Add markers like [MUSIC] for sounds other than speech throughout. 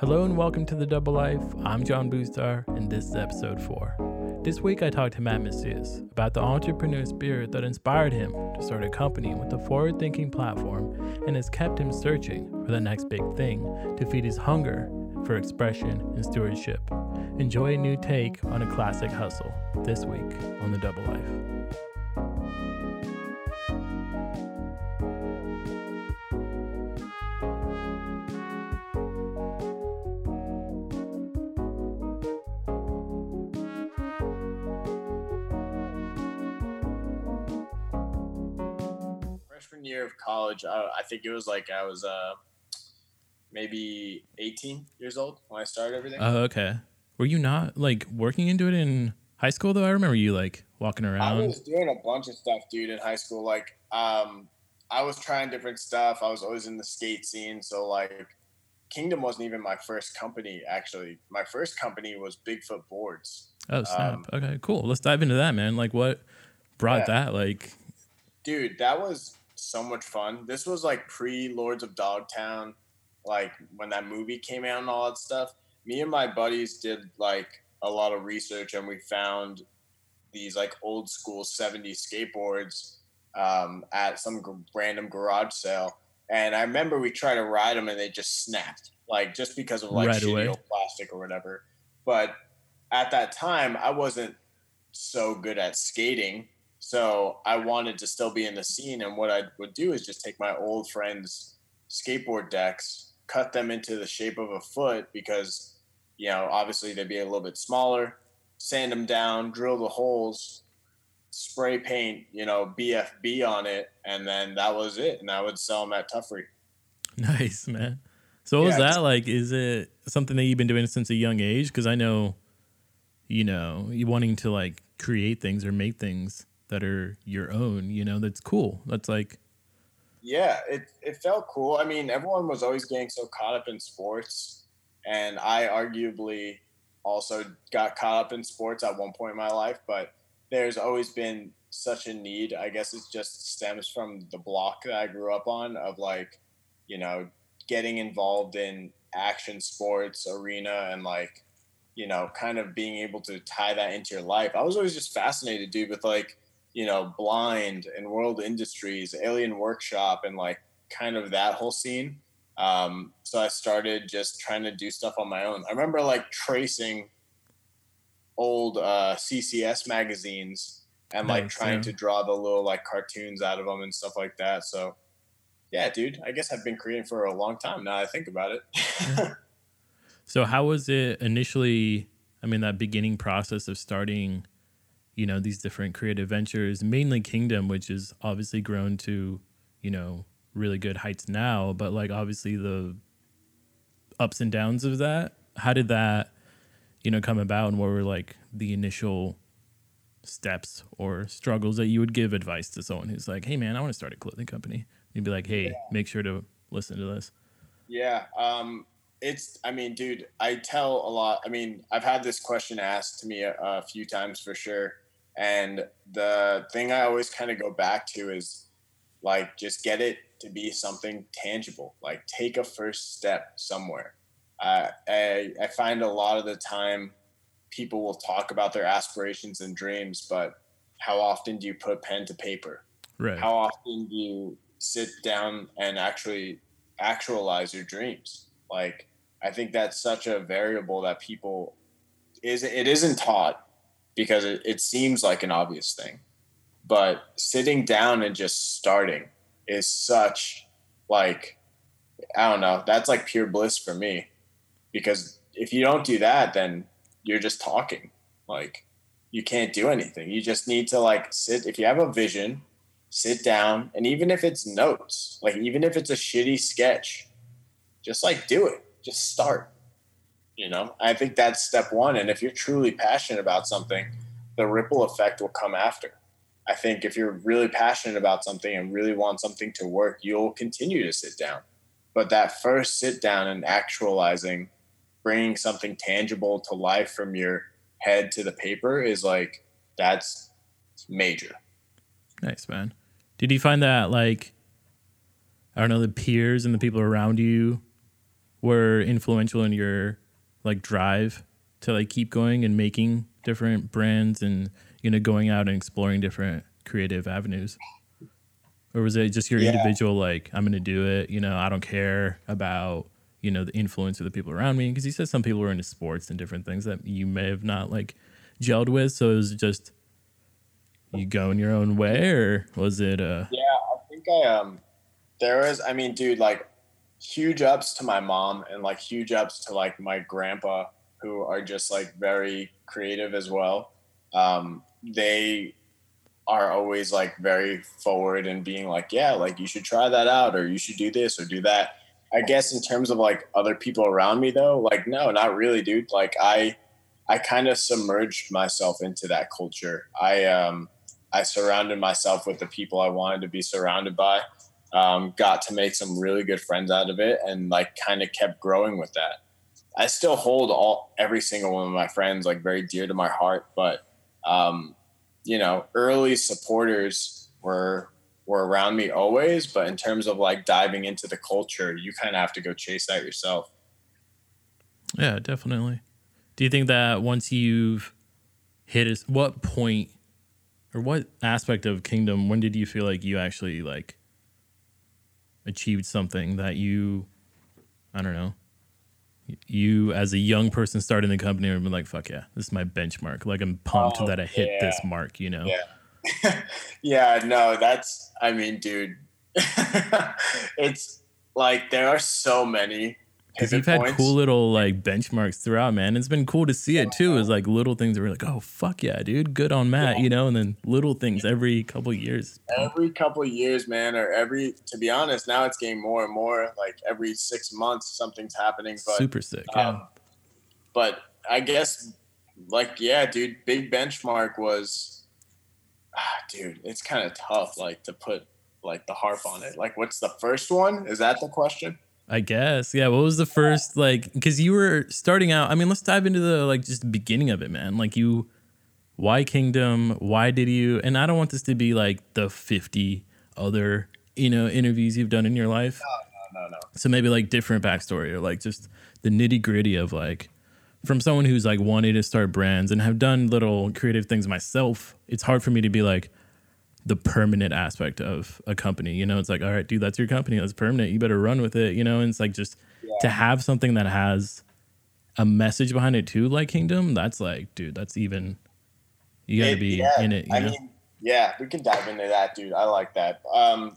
Hello and welcome to The Double Life. I'm John Boostar, and this is episode 4. This week I talked to Matt Macias about the entrepreneur spirit that inspired him to start a company with a forward thinking platform and has kept him searching for the next big thing to feed his hunger for expression and stewardship. Enjoy a new take on a classic hustle this week on The Double Life. College, I, I think it was like I was uh, maybe 18 years old when I started everything. Oh, okay. Were you not like working into it in high school though? I remember you like walking around. I was doing a bunch of stuff, dude, in high school. Like, um, I was trying different stuff. I was always in the skate scene. So, like, Kingdom wasn't even my first company, actually. My first company was Bigfoot Boards. Oh, snap. um, okay, cool. Let's dive into that, man. Like what brought Yeah. that? Like Dude, that was so much fun. This was like pre Lords of Dogtown, like when that movie came out and all that stuff. Me and my buddies did like a lot of research and we found these like old school 70s skateboards um, at some g- random garage sale. And I remember we tried to ride them and they just snapped, like just because of like Right shitty old plastic or whatever. But at that time, I wasn't so good at skating. So I wanted to still be in the scene. And what I would do is just take my old friends' skateboard decks, cut them into the shape of a foot because, you know, obviously they'd be a little bit smaller, sand them down, drill the holes, spray paint, you know, BFB on it. And then that was it. And I would sell them at Tuffery. [LAUGHS] nice, man. So what was that like? Is it something that you've been doing since a young age? Because I know, you know, you wanting to like create things or make things that are your own. You know, that's cool. That's like Yeah, it, it felt cool. I mean, everyone was always getting so caught up in sports. And I arguably also got caught up in sports at one point in my life, but there's always been such a need. I guess it just stems from the block that I grew up on of like, you know, getting involved in action sports arena and like, you know, kind of being able to tie that into your life. I was always just fascinated, dude, with like, you know, Blind and World Industries, Alien Workshop, and like kind of that whole scene. Um, so I started just trying to do stuff on my own. I remember like tracing old uh, CCS magazines and like trying yeah. to draw the little like cartoons out of them and stuff like that. So yeah, dude, I guess I've been creating for a long time now. I think about it. [LAUGHS] So how was it initially? I mean, that beginning process of starting, you know, these different creative ventures, mainly Kingdom, which is obviously grown to, you know, really good heights now. But like, obviously, the ups and downs of that. How did that, you know, come about, and what were like the initial steps or struggles that you would give advice to someone who's like, "Hey, man, I want to start a clothing company." You'd be like, "Hey, make sure to listen to this." Yeah. Um, it's, I mean, dude, I tell a lot. I mean, I've had this question asked to me a, a few times for sure. And the thing I always kind of go back to is like, just get it to be something tangible. Like, take a first step somewhere. Uh, I, I find a lot of the time people will talk about their aspirations and dreams, but how often do you put pen to paper? Right. how often do you sit down and actually actualize your dreams like i think that's such a variable that people is it isn't taught because it, it seems like an obvious thing. But sitting down and just starting is such like i don't know that's like pure bliss for me. Because if you don't do that then you're just talking. Like you can't do anything. You just need to like sit if you have a vision sit down. And even if it's notes like even if it's a shitty sketch just like do it. Just start you know? I think that's step one and if you're truly passionate about something the ripple effect will come after. I think if you're really passionate about something and really want something to work you'll continue to sit down. But that first sit down and actualizing bringing something tangible to life from your head to the paper is like that's major. Nice, man. Did you find that like I don't know, the peers and the people around you were influential in your like drive to like keep going and making different brands and you know going out and exploring different creative avenues or was it just your Yeah. individual like i'm gonna do it you know i don't care about you know the influence of the people around me because you said some people were into sports and different things that you may have not like gelled with so it was just you going your own way or was it uh Yeah, I think I um there was I mean, dude, like huge ups to my mom and like huge ups to like my grandpa who are just like very creative as well. Um they are always like very forward and being like, yeah, like you should try that out or you should do this or do that. I guess in terms of like other people around me though, like no, not really, dude. Like I I kind of submerged myself into that culture. I um I surrounded myself with the people I wanted to be surrounded by. Um, got to make some really good friends out of it, and like kind of kept growing with that. I still hold all every single one of my friends like very dear to my heart, but um, you know, early supporters were were around me always. But in terms of like diving into the culture, you kind of have to go chase that yourself. Yeah, definitely. Do you think that once you've hit a, what point or what aspect of Kingdom, when did you feel like you actually like achieved something that you, I don't know, you as a young person starting the company and be like, fuck yeah, this is my benchmark. Like I'm pumped Oh, that I hit yeah. this mark, you know? Yeah. [LAUGHS] yeah, no, that's I mean, dude. [LAUGHS] it's like there are so many Because you've had points. cool little like benchmarks throughout, man. It's been cool to see it too. Is like little things that we're like, oh fuck yeah, dude, good on Matt, you know, and then little things every couple years. every couple of years, man, or every to be honest, now it's getting more and more like every six months something's happening. But Super sick. Yeah. um, but I guess like yeah, dude, big benchmark was ah, dude, it's kind of tough like to put like the harp on it. Like what's the first one? Is that the question? I guess. Yeah. What was the first like? Because you were starting out. I mean, let's dive into the like just the beginning of it, man. Like you, why Kingdom? Why did you? And I don't want this to be like the fifty other you know interviews you've done in your life. No, no, no. So maybe like different backstory or like just the nitty gritty of like from someone who's like wanted to start brands and have done little creative things myself. It's hard for me to be like the permanent aspect of a company. You know, it's like, all right, dude, that's your company. That's permanent. You better run with it. You know, and it's like just to have something that has a message behind it too, like Kingdom. That's like, dude, that's even. You got to It- be yeah, in it. You I know? mean, yeah, we can dive into that, dude. I like that. Um,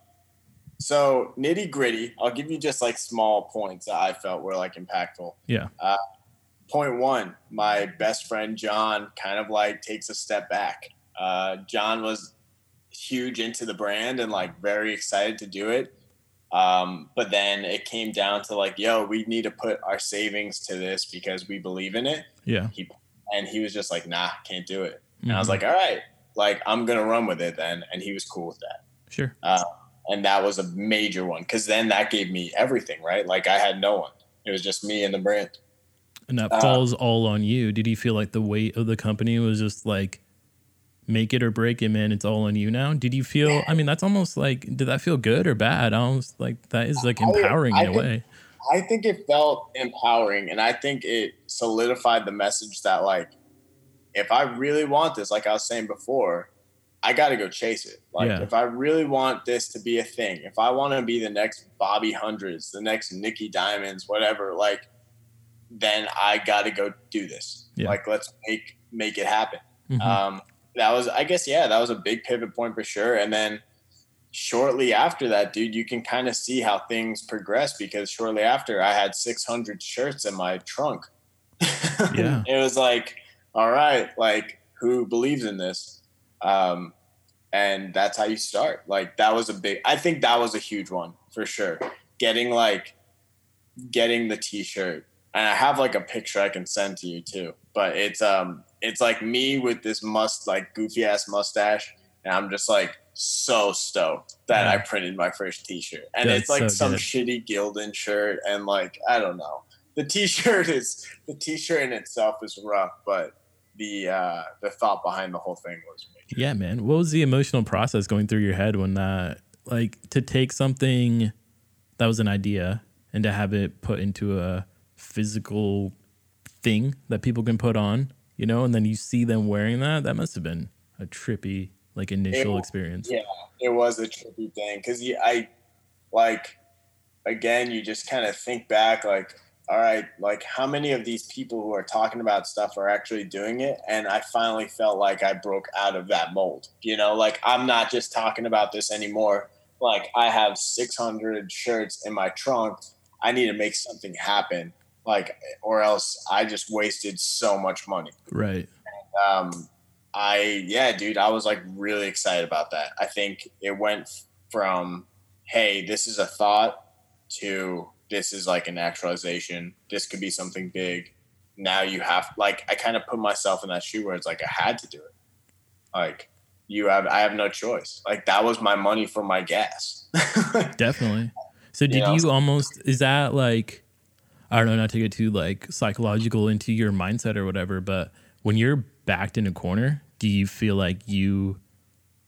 so nitty gritty, I'll give you just like small points that I felt were like impactful. yeah. Point one, my best friend John kind of like takes a step back. Uh, John was huge into the brand and like very excited to do it. Um, but then it came down to like, yo, we need to put our savings to this because we believe in it. Yeah. He, and he was just like, nah, can't do it. And I was Mhm. like, all right, like I'm gonna run with it then. And he was cool with that. sure. And that was a major one because then that gave me everything, right? Like I had no one. It was just me and the brand. And that Uh, falls all on you. Did you feel like the weight of the company was just like make it or break it, man? It's all on you now. Did you feel? I mean, that's almost like. Did that feel good or bad? Almost like that is like empowering I in a think- way. I think it felt empowering and I think it solidified the message that like if I really want this, like I was saying before, I got to go chase it. Like Yeah. if I really want this to be a thing, if I want to be the next Bobby Hundreds, the next Nicky Diamonds, whatever, like then I got to go do this. Yeah. Like let's make make it happen. Mhm. Um, that was, I guess, yeah, that was a big pivot point for sure. And then shortly after that, dude, you can kind of see how things progress because shortly after, I had 600 shirts in my trunk. [LAUGHS] Yeah. it was like, all right, like who believes in this? Um, and that's how you start. Like that was a big. I think that was a huge one for sure. Getting like, getting the T-shirt, and I have like a picture I can send to you too. But it's um, it's like me with this must like goofy ass mustache, and I'm just like so stoked that I printed my first T-shirt, and That's it's like so some good. shitty Gildan shirt, and like I don't know. The T-shirt is the T-shirt in itself is rough, but the uh, the thought behind the whole thing was major. Yeah, man. What was the emotional process going through your head when that, like, to take something that was an idea and to have it put into a physical thing that people can put on, you know, and then you see them wearing that, that must have been a trippy like initial It- experience. Yeah, it was a trippy thing because I like again, you just kind of think back like, all right, like how many of these people who are talking about stuff are actually doing it? And I finally felt like I broke out of that mold. You know, like I'm not just talking about this anymore. Like I have 600 shirts in my trunk. I need to make something happen. Like, or else I just wasted so much money Right. um, I yeah, dude, I was like really excited about that. I think it went from hey, this is a thought to this is like an actualization. This could be something big. Now you have like I kind of put myself in that shoe where it's like I had to do it. Like you have I have no choice. Like that was my money for my gas. [LAUGHS] Definitely. So did know? you almost is that like I don't know, not to get too like psychological into your mindset or whatever, but when you're backed in a corner, do you feel like you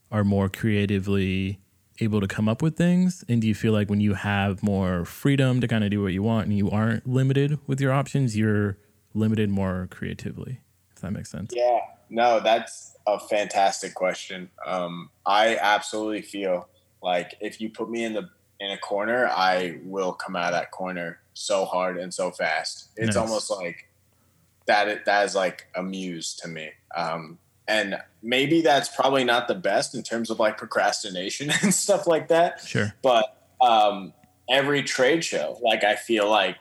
are more creatively able to come up with things? And do you feel like when you have more freedom to kind of do what you want and you aren't limited with your options, you're limited more creatively? If that makes sense. Yeah, no, that's a fantastic question. Um, I absolutely feel like if you put me in the in a corner, I will come out of that corner so hard and so fast. It's Nice. almost like that. It, that is like a muse to me. Um, and maybe that's probably not the best in terms of like procrastination [LAUGHS] and stuff like that Sure. but um, every trade show, like I feel like,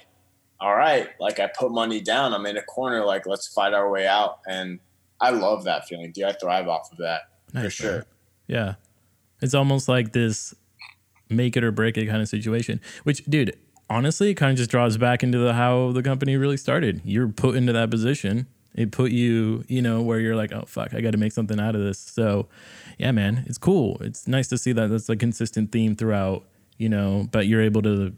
all right, like I put money down, I'm in a corner, like let's fight our way out, and I love that feeling. Do I thrive off of that for sure? man. Yeah. It's almost like this make it or break it kind of situation. Which, dude, honestly, it kind of just draws back into the how the company really started. You're put into that position. It put you, you know, where you're like, oh fuck, I got to make something out of this. So, yeah, man, it's cool. It's nice to see that that's a consistent theme throughout, you know, but you're able to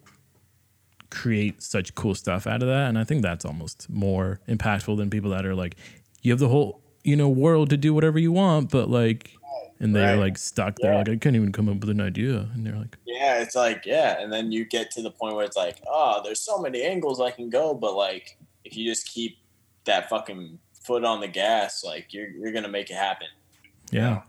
create such cool stuff out of that. And I think that's almost more impactful than people that are like, you have the whole, you know, world to do whatever you want, but like, and they're Right. like stuck there, Yeah. like, I can't even come up with an idea. And they're like, Yeah, it's like yeah, and then you get to the point where it's like, oh, there's so many angles I can go, but like if you just keep that fucking foot on the gas, like you're you're gonna make it happen. yeah.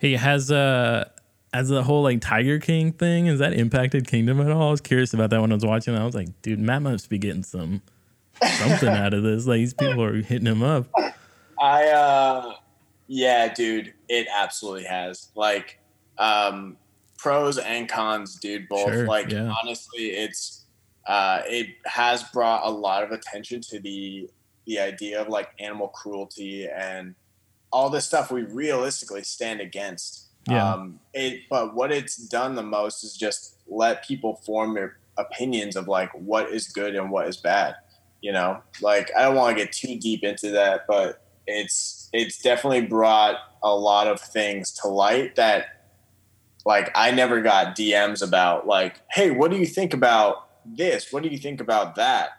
Hey, has, uh, as the whole like Tiger King thing, has that impacted Kingdom at all? I was curious about that when I was watching. I was like, dude, Matt must be getting some something [LAUGHS] out of this. Like these people are hitting him up. I uh yeah, dude, it absolutely has. Like um pros and cons, dude, both. Sure, like yeah. honestly, it's uh it has brought a lot of attention to the the idea of like animal cruelty and all this stuff we realistically stand against. Yeah. Um it but what it's done the most is just let people form their opinions of like what is good and what is bad. You know, like I don't want to get too deep into that, but it's it's definitely brought a lot of things to light that like I never got DMs about like, hey, what do you think about this? What do you think about that?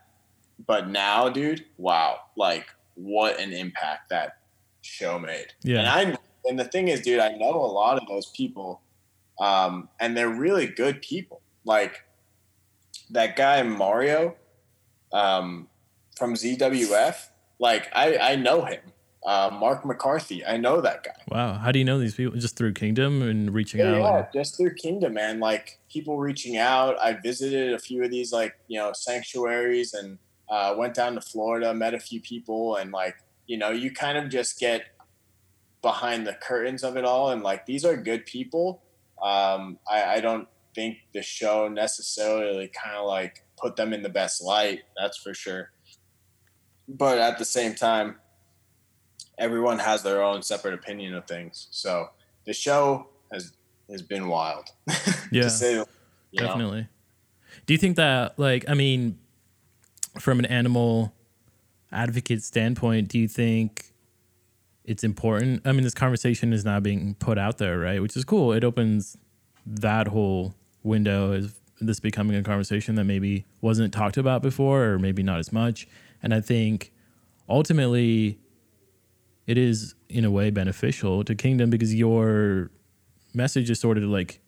But now, dude, wow, like what an impact that show made. Yeah. And I and the thing is, dude, I know a lot of those people, um, and they're really good people. Like that guy Mario um, from ZWF. Like I, I know him. Uh, Mark McCarthy. I know that guy. Wow. How do you know these people? Just through Kingdom and reaching Yeah, out? yeah, and- just through Kingdom, man. Like people reaching out. I visited a few of these like you know sanctuaries and uh, went down to Florida, met a few people, and like you know you kind of just get behind the curtains of it all, and like these are good people. Um, I, I don't think the show necessarily kind of like put them in the best light. That's for sure. But at the same time, everyone has their own separate opinion of things. So the show has has been wild. [LAUGHS] Yeah. say, you know? Definitely. Do you think that, like, I mean, from an animal advocate standpoint, do you think it's important? I mean, this conversation is now being put out there, right? Which is cool. It opens that whole window as this becoming a conversation that maybe wasn't talked about before, or maybe not as much. And I think ultimately, it is in a way beneficial to Kingdom because your message is sort of like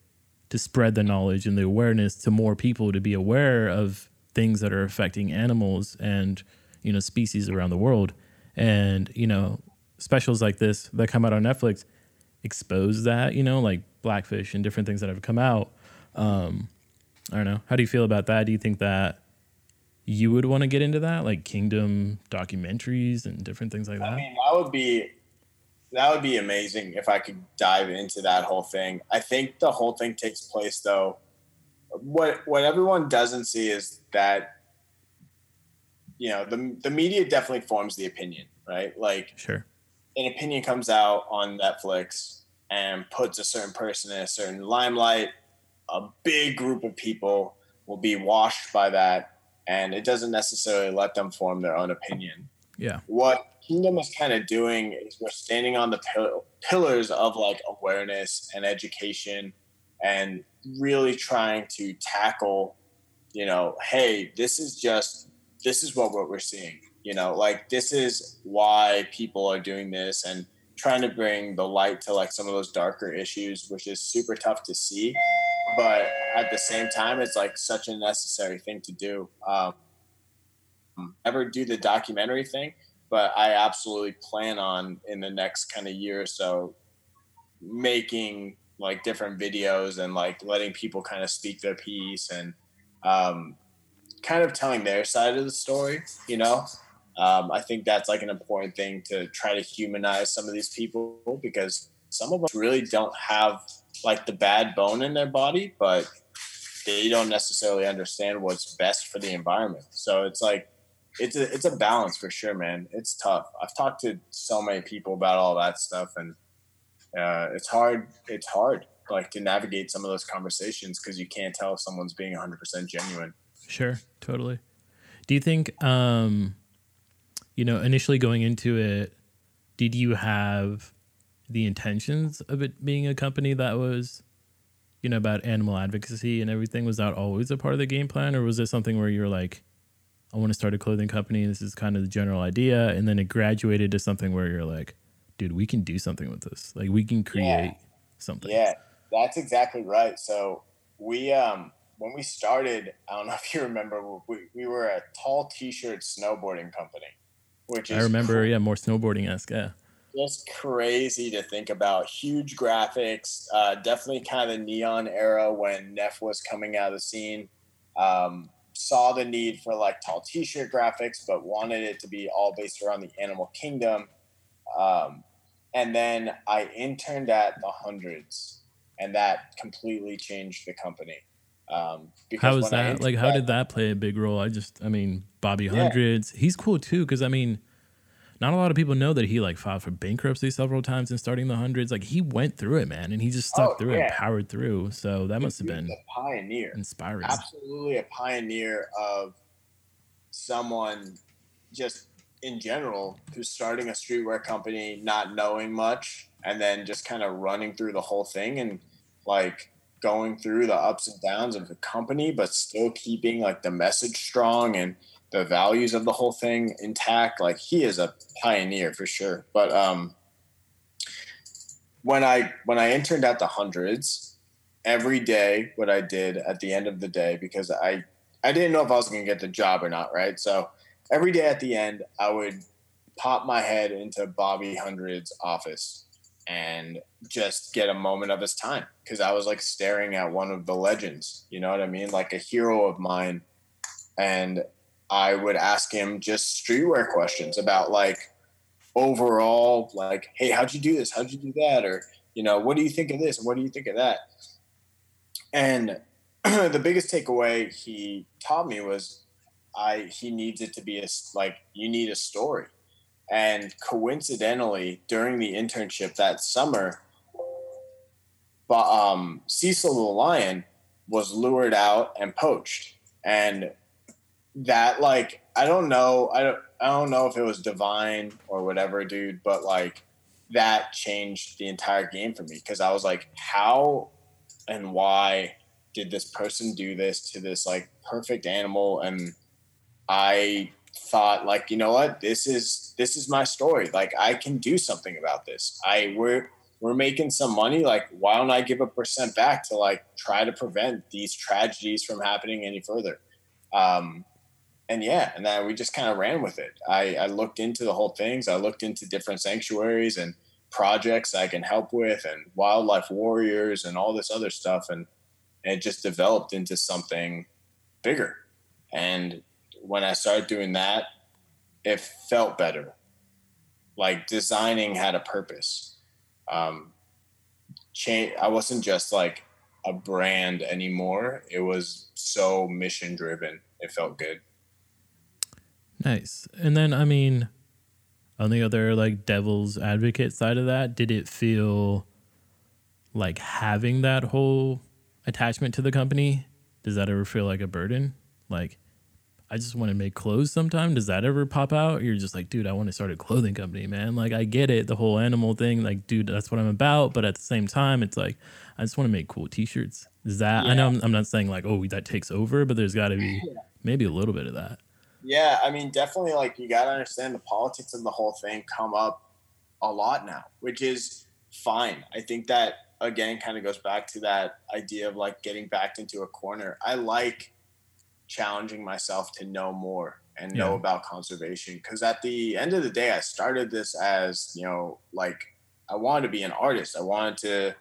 to spread the knowledge and the awareness to more people to be aware of things that are affecting animals and you know species around the world. And you know specials like this that come out on netflix expose that you know like blackfish and different things that have come out. Um i don't know. How do you feel about that? Do you think that you would want to get into that? Like kingdom documentaries and different things like that? i mean that would be that would be amazing if i could dive into that whole thing. I think the whole thing takes place though what what everyone doesn't see is that you know the the media definitely forms the opinion, right? Like sure, an opinion comes out on Netflix and puts a certain person in a certain limelight. A big group of people will be washed by that, and it doesn't necessarily let them form their own opinion. Yeah. What Kingdom is kind of doing is we're standing on the pill- pillars of like awareness and education and really trying to tackle, you know, hey, this is just this is what, what we're seeing. You know, like this is why people are doing this and trying to bring the light to like some of those darker issues, which is super tough to see. But at the same time, it's like such a necessary thing to do. Um, ever do the documentary thing, but I absolutely plan on in the next kind of year or so making like different videos and like letting people kind of speak their piece and um, kind of telling their side of the story, you know. Um, I think that's like an important thing to try to humanize some of these people because some of them really don't have like the bad bone in their body, but they don't necessarily understand what's best for the environment. So it's like it's a it's a balance for sure, man. It's tough. I've talked to so many people about all that stuff, and uh, it's hard. It's hard, like to navigate some of those conversations because you can't tell if someone's being 100 percent genuine. Sure, totally. Do you think, um, you know, initially going into it, did you have the intentions of it being a company that was, you know, about animal advocacy and everything? Was that always a part of the game plan, or was it something where you're like, I want to start a clothing company. This is kind of the general idea, and then it graduated to something where you're like, dude, we can do something with this. Like we can create yeah. something. Yeah, that's exactly right. So we um when we started, I don't know [LAUGHS] if you remember, we, we were a tall t-shirt snowboarding company, which I remember, cool. yeah, more snowboarding esque, yeah. Just crazy to think about. Huge graphics, uh, definitely kind of the neon era when Neff was coming out of the scene. Um, saw the need for like tall t-shirt graphics, but wanted it to be all based around the animal kingdom. Um, and then I interned at the hundreds, and that completely changed the company. Um, how was that? Like, how that, did that play a big role? I just, I mean, Bobby yeah. Hundreds, he's cool too, because I mean, not a lot of people know that he like filed for bankruptcy several times in starting the hundreds. Like he went through it, man, and he just stuck oh, through yeah. it, powered through. So that must have been a pioneer, inspiring. Absolutely a pioneer of someone just in general who's starting a streetwear company, not knowing much, and then just kind of running through the whole thing and like going through the ups and downs of the company, but still keeping like the message strong and the values of the whole thing intact. Like he is a pioneer for sure. But um, when I when I interned at the hundreds, every day what I did at the end of the day because I I didn't know if I was going to get the job or not, right? So every day at the end, I would pop my head into Bobby Hundred's office and just get a moment of his time because I was like staring at one of the legends, you know what I mean? Like a hero of mine. And I would ask him just streetwear questions about like overall, like, hey, how'd you do this? How'd you do that? Or, you know, what do you think of this? And what do you think of that? And [CLEARS THROAT] the biggest takeaway he taught me was I he needs it to be a like you need a story. And coincidentally, during the internship that summer, but um, Cecil the lion was lured out and poached, and that like I don't know I don't I don't know if it was divine or whatever, dude, but like that changed the entire game for me because I was like, how and why did this person do this to this like perfect animal and I thought like, you know what, this is this is my story. Like I can do something about this. I we're we're making some money. Like why don't I give a percent back to like try to prevent these tragedies from happening any further? Um, and yeah, and then we just kind of ran with it. I, I looked into the whole things. I looked into different sanctuaries and projects I can help with, and wildlife warriors, and all this other stuff, and, and it just developed into something bigger. And when I started doing that, it felt better. Like designing had a purpose. Um, change. I wasn't just like a brand anymore. It was so mission driven. It felt good. Nice. And then, I mean, on the other like devil's advocate side of that, did it feel like having that whole attachment to the company? Does that ever feel like a burden? Like, I just want to make clothes sometime. Does that ever pop out? You're just like, dude, I want to start a clothing company, man. Like, I get it, the whole animal thing. Like, dude, that's what I'm about. But at the same time, it's like, I just want to make cool t-shirts. Is that? Yeah. I know I'm, I'm, not saying like, oh, that takes over, but there's got to be maybe a little bit of that. Yeah, I mean, definitely. Like, you got to understand the politics of the whole thing come up a lot now, which is fine. I think that again kind of goes back to that idea of like getting backed into a corner. I like challenging myself to know more and know yeah. about conservation because at the end of the day, I started this as you know, like I wanted to be an artist. I wanted to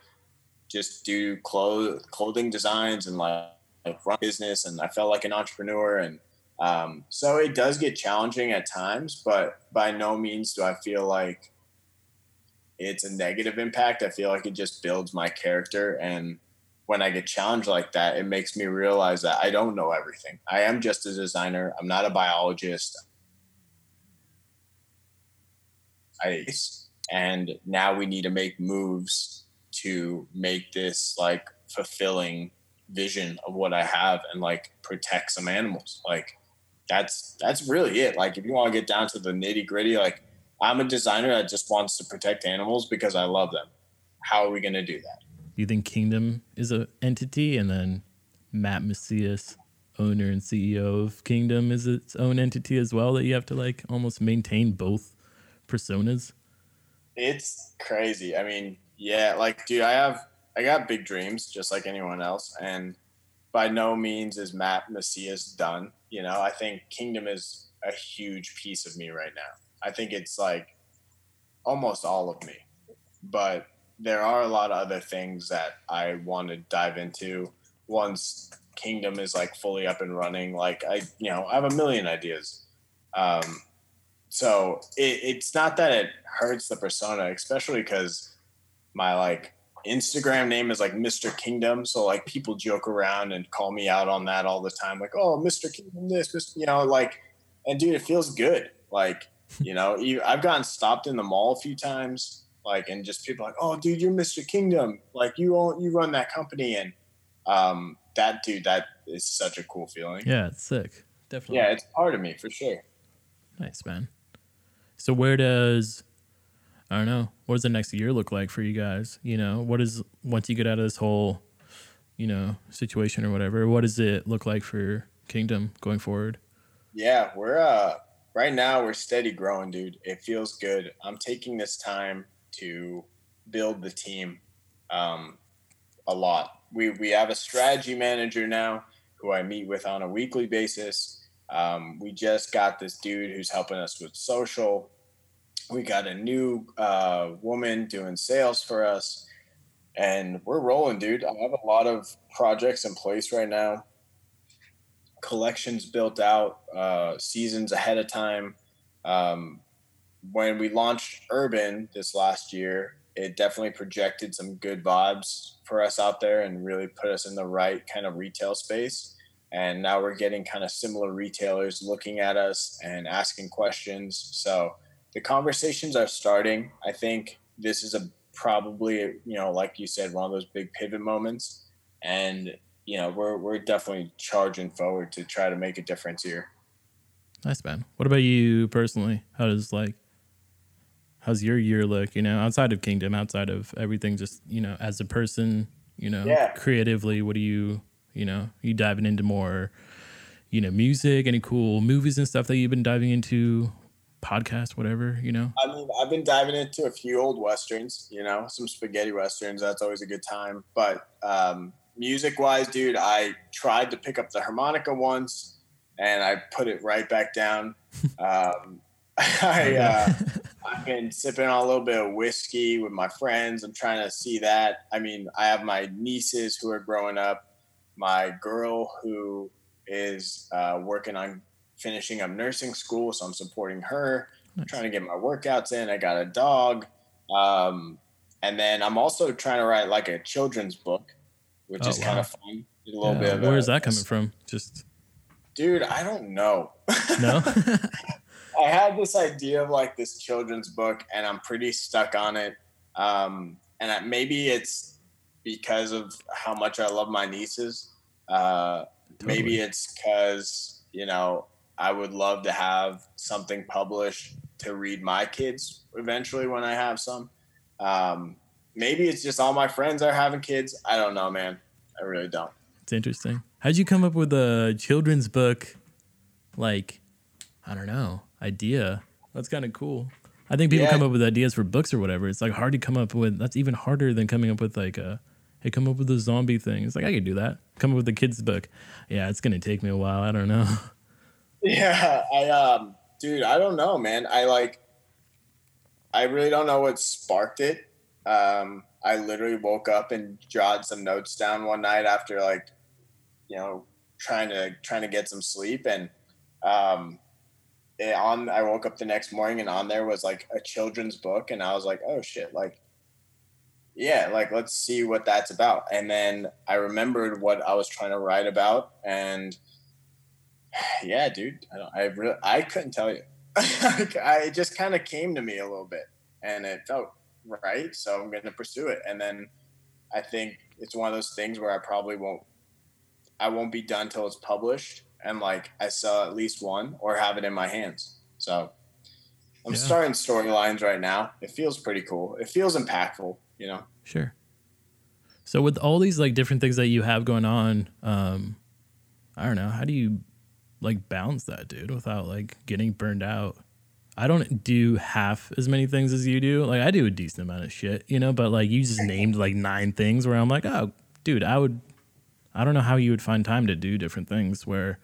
just do clothes, clothing designs and like, like run business, and I felt like an entrepreneur and um, so it does get challenging at times, but by no means do I feel like it's a negative impact. I feel like it just builds my character. And when I get challenged like that, it makes me realize that I don't know everything. I am just a designer, I'm not a biologist. I, and now we need to make moves to make this like fulfilling vision of what I have and like protect some animals. Like that's that's really it. Like if you want to get down to the nitty gritty, like I'm a designer that just wants to protect animals because I love them. How are we going to do that? You think Kingdom is an entity, and then Matt Macias, owner and CEO of Kingdom, is its own entity as well that you have to like almost maintain both personas? It's crazy. I mean, yeah, like dude, I have I got big dreams just like anyone else, and by no means is Matt Macias done. You know, I think Kingdom is a huge piece of me right now. I think it's like almost all of me. But there are a lot of other things that I want to dive into once Kingdom is like fully up and running. Like I, you know, I have a million ideas. Um, so it, it's not that it hurts the persona, especially because my like Instagram name is like Mr. Kingdom. So like people joke around and call me out on that all the time. Like, oh, Mr. Kingdom, this, Mr. you know, like, and dude, it feels good. Like, you know, I've gotten stopped in the mall a few times, like, and just people like, oh, dude, you're Mr. Kingdom. Like, you own, you run that company, and um, that dude, that is such a cool feeling. Yeah, it's sick. Definitely. Yeah, it's part of me for sure. Nice, man. So where does I don't know. What does the next year look like for you guys? You know, what is once you get out of this whole, you know, situation or whatever, what does it look like for Kingdom going forward? Yeah, we're uh right now we're steady growing, dude. It feels good. I'm taking this time to build the team um a lot. We we have a strategy manager now who I meet with on a weekly basis. Um, we just got this dude who's helping us with social we got a new uh, woman doing sales for us and we're rolling dude. I have a lot of projects in place right now. Collections built out uh, seasons ahead of time. Um, when we launched urban this last year it definitely projected some good vibes for us out there and really put us in the right kind of retail space. And now we're getting kind of similar retailers looking at us and asking questions. So the conversations are starting. I think this is a probably you know like you said one of those big pivot moments, and you know we're we're definitely charging forward to try to make a difference here. Nice man. What about you personally? How does like how's your year look? You know, outside of Kingdom, outside of everything, just you know, as a person, you know, yeah. creatively, what do you you know? you diving into more? You know, music, any cool movies and stuff that you've been diving into? Podcast, whatever, you know? I mean, I've been diving into a few old westerns, you know, some spaghetti westerns. That's always a good time. But um, music wise, dude, I tried to pick up the harmonica once. and I put it right back down. [LAUGHS] Um, [LAUGHS] I, uh, I've been sipping on a little bit of whiskey with my friends. I'm trying to see that. I mean, I have my nieces who are growing up, my girl who is uh, working on finishing up nursing school, so I'm supporting her. Nice. Trying to get my workouts in. I got a dog, um, and then I'm also trying to write like a children's book, which oh, is wow. kind of fun. A little yeah. bit. Of Where a, is that coming from? Just, dude, I don't know. No. [LAUGHS] [LAUGHS] I had this idea of like this children's book, and I'm pretty stuck on it. Um, and I, maybe it's because of how much I love my nieces. Uh, totally. Maybe it's because you know I would love to have something published to read my kids eventually when I have some. Um, maybe it's just all my friends are having kids. I don't know, man. I really don't. It's interesting. How'd you come up with a children's book? Like, I don't know idea. That's kind of cool. I think people yeah. come up with ideas for books or whatever. It's like hard to come up with. That's even harder than coming up with like a, hey, come up with a zombie thing. It's like I could do that. Come up with a kids book. Yeah, it's gonna take me a while. I don't know. [LAUGHS] Yeah, I um, dude, I don't know, man. I like, I really don't know what sparked it. Um, I literally woke up and jotted some notes down one night after like, you know, trying to trying to get some sleep and um it, on I woke up the next morning and on there was like a children's book and I was like, oh shit, like yeah, like let's see what that's about. And then I remembered what I was trying to write about and yeah, dude, I don't, I really I couldn't tell you. [LAUGHS] I it just kind of came to me a little bit and it felt right, so I'm going to pursue it. And then I think it's one of those things where I probably won't I won't be done till it's published and like I sell at least one or have it in my hands. So I'm yeah. starting storylines right now. It feels pretty cool. It feels impactful, you know. Sure. So with all these like different things that you have going on, um, I don't know, how do you like bounce that, dude, without like getting burned out? I don't do half as many things as you do. Like I do a decent amount of shit, you know, but like you just named like nine things where I'm like, oh, dude, I would I don't know how you would find time to do different things where,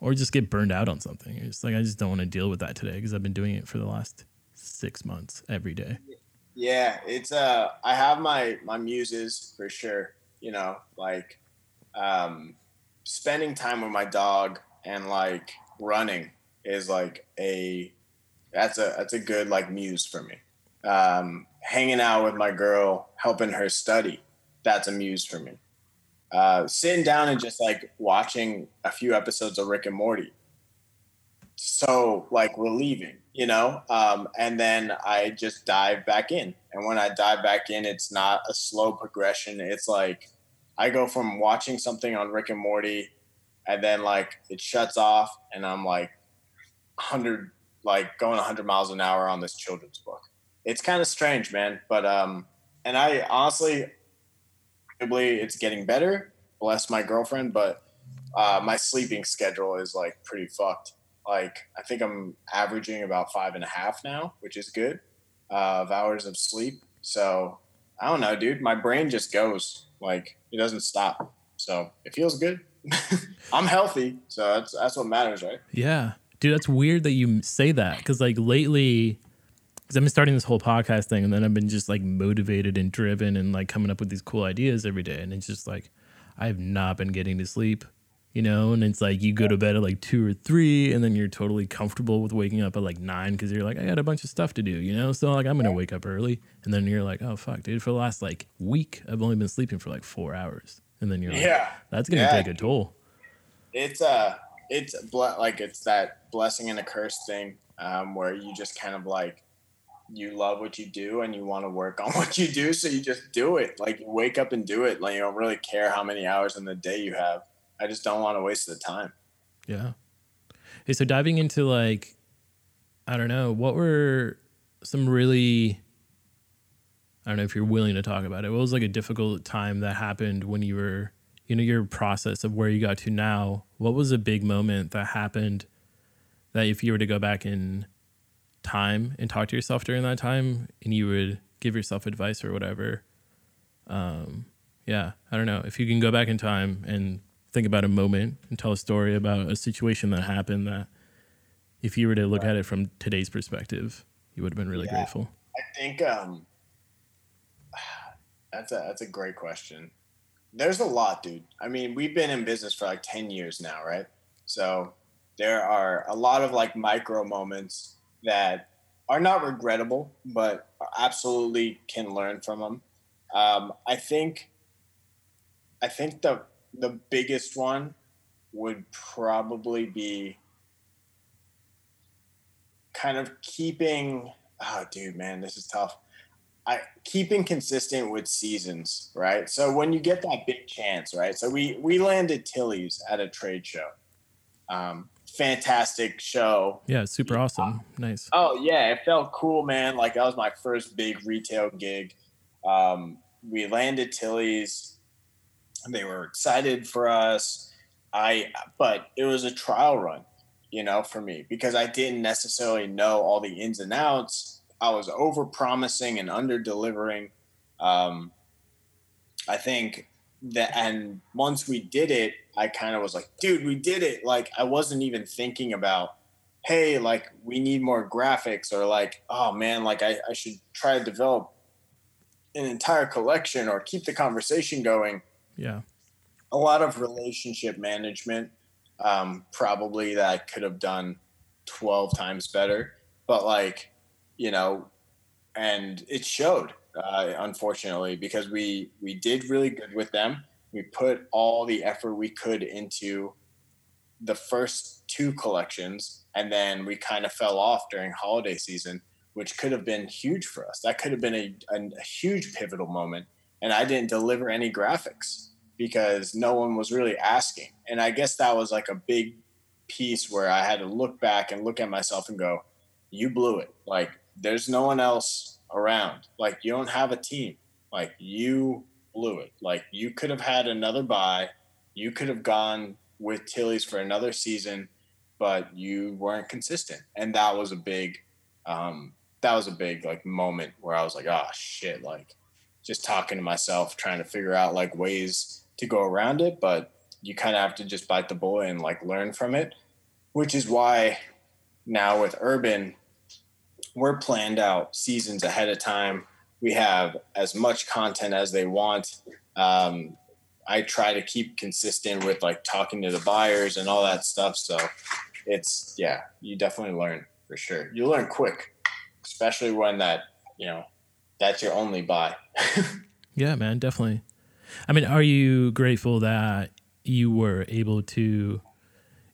or just get burned out on something. Just like, I just don't want to deal with that today because I've been doing it for the last six months every day. Yeah, it's uh, I have my my muses for sure. You know, like um, spending time with my dog and like running is like a that's a that's a good like muse for me. Um, hanging out with my girl, helping her study, that's a muse for me uh, sitting down and just like watching a few episodes of Rick and Morty. So like relieving, you know? Um, and then I just dive back in. And when I dive back in, it's not a slow progression. It's like I go from watching something on Rick and Morty and then like it shuts off and I'm like 100 like going 100 miles an hour on this children's book. It's kind of strange, man, but um and I honestly it's getting better. Bless my girlfriend, but uh, my sleeping schedule is like pretty fucked. Like I think I'm averaging about five and a half now, which is good uh, of hours of sleep. So I don't know, dude. My brain just goes like it doesn't stop. So it feels good. [LAUGHS] I'm healthy, so that's that's what matters, right? Yeah, dude. That's weird that you say that because like lately because I've been starting this whole podcast thing, and then I've been just like motivated and driven, and like coming up with these cool ideas every day. And it's just like I have not been getting to sleep, you know. And it's like you go to bed at like two or three, and then you're totally comfortable with waking up at like nine because you're like I got a bunch of stuff to do, you know. So like I'm gonna wake up early, and then you're like, oh fuck, dude. For the last like week, I've only been sleeping for like four hours, and then you're like, yeah, that's gonna yeah. take a toll. It's uh, it's ble- like it's that blessing and a curse thing, um, where you just kind of like you love what you do and you want to work on [LAUGHS] what you do so you just do it. Like you wake up and do it. Like you don't really care how many hours in the day you have. I just don't want to waste the time. Yeah. Hey so diving into like i don't know what were some really i don't know if you're willing to talk about it. What was like a difficult time that happened when you were you know your process of where you got to now? What was a big moment that happened that if you were to go back in time and talk to yourself during that time and you would give yourself advice or whatever um yeah i don't know. If you can go back in time and think about a moment and tell a story about a situation that happened that if you were to look at it from today's perspective, you would have been really yeah, grateful? I think um, that's a that's a great question. There's a lot, dude. I mean, we've been in business for like 10 years now, right? So there are a lot of like micro moments that are not regrettable, but absolutely can learn from them. Um, I think, I think the the biggest one would probably be kind of keeping. Oh, dude, man, this is tough. I keeping consistent with seasons, right? So when you get that big chance, right? So we we landed Tilly's at a trade show. Um, fantastic show. Yeah, super awesome. Nice. Oh yeah, it felt cool, man. Like that was my first big retail gig. Um, we landed Tilly's. They were excited for us. I but it was a trial run, you know, for me because I didn't necessarily know all the ins and outs. I was over promising and under delivering. Um, I think that and once we did it i kind of was like dude we did it. Like i wasn't even thinking about hey like we need more graphics or like oh man like i, I should try to develop an entire collection or keep the conversation going. Yeah. A lot of relationship management um, probably that i could have done 12 times better but like you know and it showed uh, unfortunately, because we we did really good with them. We put all the effort we could into the first two collections, and then we kind of fell off during holiday season, which could have been huge for us. That could have been a, a, a huge pivotal moment, and I didn't deliver any graphics because no one was really asking. And I guess that was like a big piece where I had to look back and look at myself and go, "You blew it. Like there's no one else around. Like you don't have a team. Like you blew it. Like you could have had another buy. You could have gone with Tilly's for another season, but you weren't consistent. And that was a big um that was a big like moment where I was like, oh shit, like just talking to myself, trying to figure out like ways to go around it, but you kind of have to just bite the bullet and like learn from it, which is why now with Urban, we're planned out seasons ahead of time. We have as much content as they want. Um, I try to keep consistent with like talking to the buyers and all that stuff. So it's yeah, you definitely learn for sure. You learn quick, especially when that you know that's your only buy. [LAUGHS] yeah, man, definitely. I mean, are you grateful that you were able to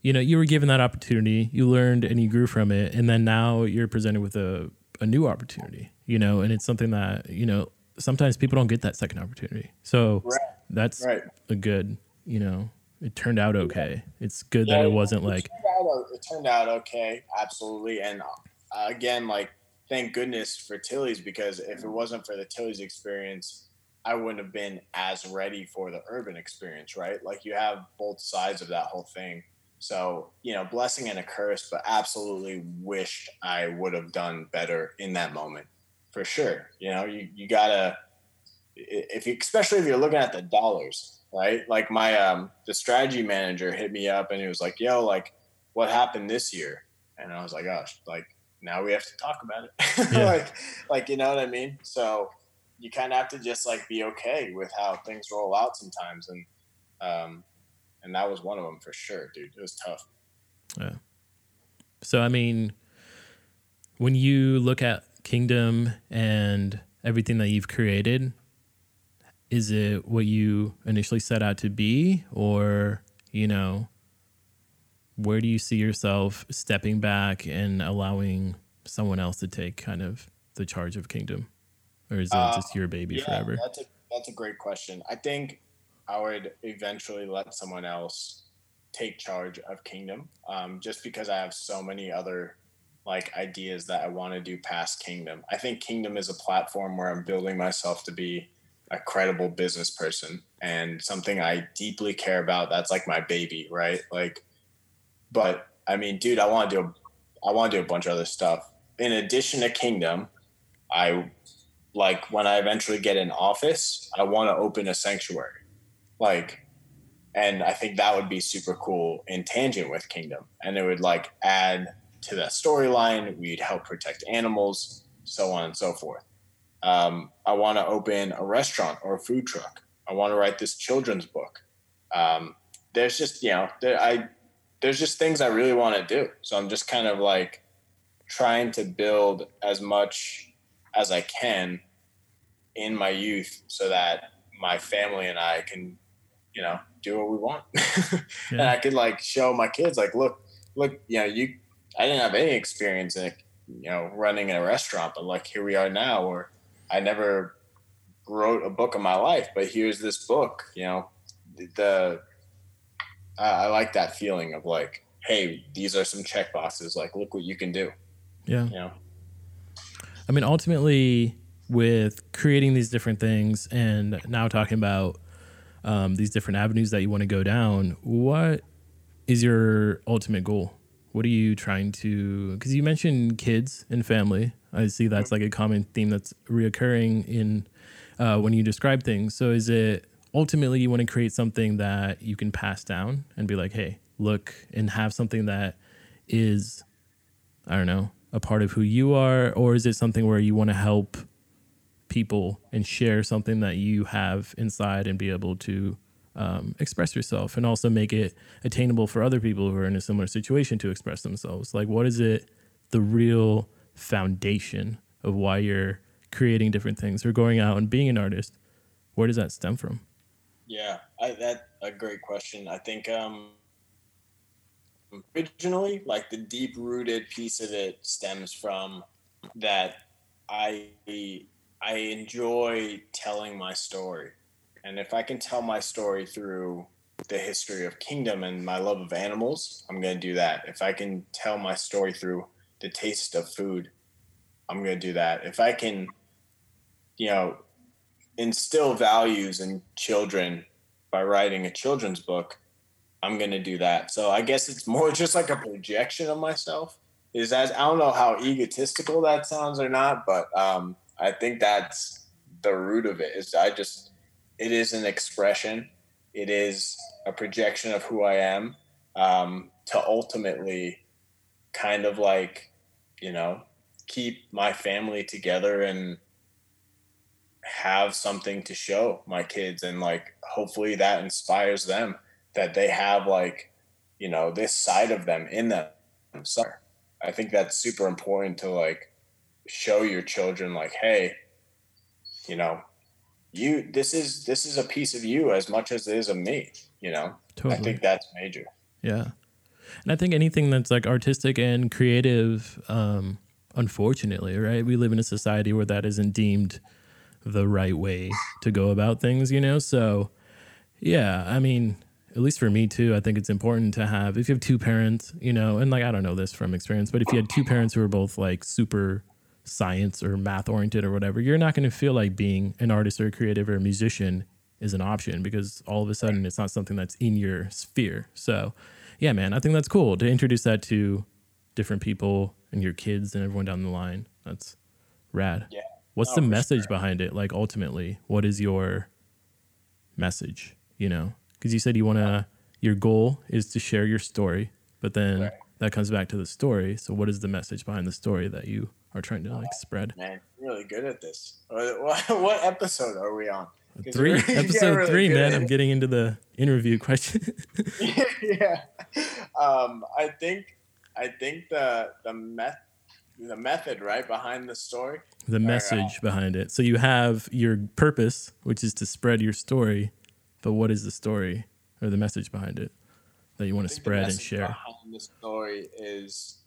you know you were given that opportunity you learned and you grew from it and then now you're presented with a, a new opportunity you know and it's something that you know sometimes people don't get that second opportunity so right. that's right. a good you know it turned out okay it's good yeah, that it wasn't it like turned out, it turned out okay absolutely and uh, again like thank goodness for tilly's because if it wasn't for the tilly's experience I wouldn't have been as ready for the urban experience, right? Like you have both sides of that whole thing. So, you know, blessing and a curse, but absolutely wished I would have done better in that moment for sure. You know, you, you gotta, if you, especially if you're looking at the dollars, right? Like my, um, the strategy manager hit me up and he was like, yo, like what happened this year? And I was like, gosh, like now we have to talk about it. [LAUGHS] Yeah. like, like, you know what I mean? So you kind of have to just like be okay with how things roll out sometimes. And, um, and that was one of them for sure, dude. It was tough. Yeah. So I mean, when you look at Kingdom and everything that you've created, is it what you initially set out to be, or you know, where do you see yourself stepping back and allowing someone else to take kind of the charge of Kingdom, or is it uh, just your baby yeah, forever? That's a that's a great question. I think I would eventually let someone else take charge of Kingdom, um, just because I have so many other like ideas that I want to do past Kingdom. I think Kingdom is a platform where I'm building myself to be a credible business person and something I deeply care about. That's like my baby, right? Like, but I mean, dude, I want to do, I want to do a bunch of other stuff. In addition to Kingdom, I like when I eventually get an office, I want to open a sanctuary like and I think that would be super cool in tangent with Kingdom, and it would like add to the storyline. We'd help protect animals, so on and so forth. Um, I want to open a restaurant or a food truck. I want to write this children's book. Um, there's just you know there, I there's just things I really want to do. So I'm just kind of like trying to build as much as I can in my youth so that my family and I can, you know, do what we want. [LAUGHS] yeah. And I could like show my kids, like, look, look, you know, you, I didn't have any experience in, you know, running a restaurant, but like here we are now, or I never wrote a book in my life, but here's this book, you know, the, uh, I like that feeling of like, hey, these are some check boxes. Like, look what you can do. Yeah. You know? I mean, ultimately, with creating these different things and now talking about um, these different avenues that you want to go down, what is your ultimate goal? What are you trying to? Because you mentioned kids and family. I see that's like a common theme that's reoccurring in uh, when you describe things. So is it ultimately you want to create something that you can pass down and be like, hey, look, and have something that is, I don't know, a part of who you are, or is it something where you want to help people and share something that you have inside and be able to um, express yourself and also make it attainable for other people who are in a similar situation to express themselves? Like, what is it, the real foundation of why you're creating different things or going out and being an artist? Where does that stem from? Yeah, I, that a great question. I think um, originally, like the deep rooted piece of it stems from that I I enjoy telling my story, and if I can tell my story through the history of kingdom and my love of animals, I'm gonna do that. If I can tell my story through the taste of food, I'm gonna do that. If I can, you know, instill values in children by writing a children's book, I'm going to do that. So I guess it's more [LAUGHS] just like a projection of myself. Is that I don't know how egotistical that sounds or not, but um, I think that's the root of it. Is I just it is an expression. It is a projection of who I am um, to ultimately kind of like you know keep my family together and have something to show my kids and like hopefully that inspires them that they have like you know this side of them in them so i think that's super important to like show your children like hey you know you this is this is a piece of you as much as it is of me you know totally. i think that's major yeah and i think anything that's like artistic and creative um unfortunately right we live in a society where that isn't deemed the right way to go about things, you know? So, yeah, I mean, at least for me too, I think it's important to have, if you have two parents, you know, and like, I don't know this from experience, but if you had two parents who are both like super science or math oriented or whatever, you're not going to feel like being an artist or a creative or a musician is an option because all of a sudden it's not something that's in your sphere. So, yeah, man, I think that's cool to introduce that to different people and your kids and everyone down the line. That's rad. Yeah. What's the message sure. behind it? Like ultimately, what is your message? You know, because you said you want to. Your goal is to share your story, but then right. That comes back to the story. So, what is the message behind the story that you are trying to like spread? Man, really good at this. What, [LAUGHS] what episode are we on? Three, [LAUGHS] episode really three, man. I'm getting into the interview question. [LAUGHS] yeah, um, I think I think the the meth the method right behind the story the message behind it so you have your purpose which is to spread your story but what is the story or the message behind it that you want to spread and share. behind the story is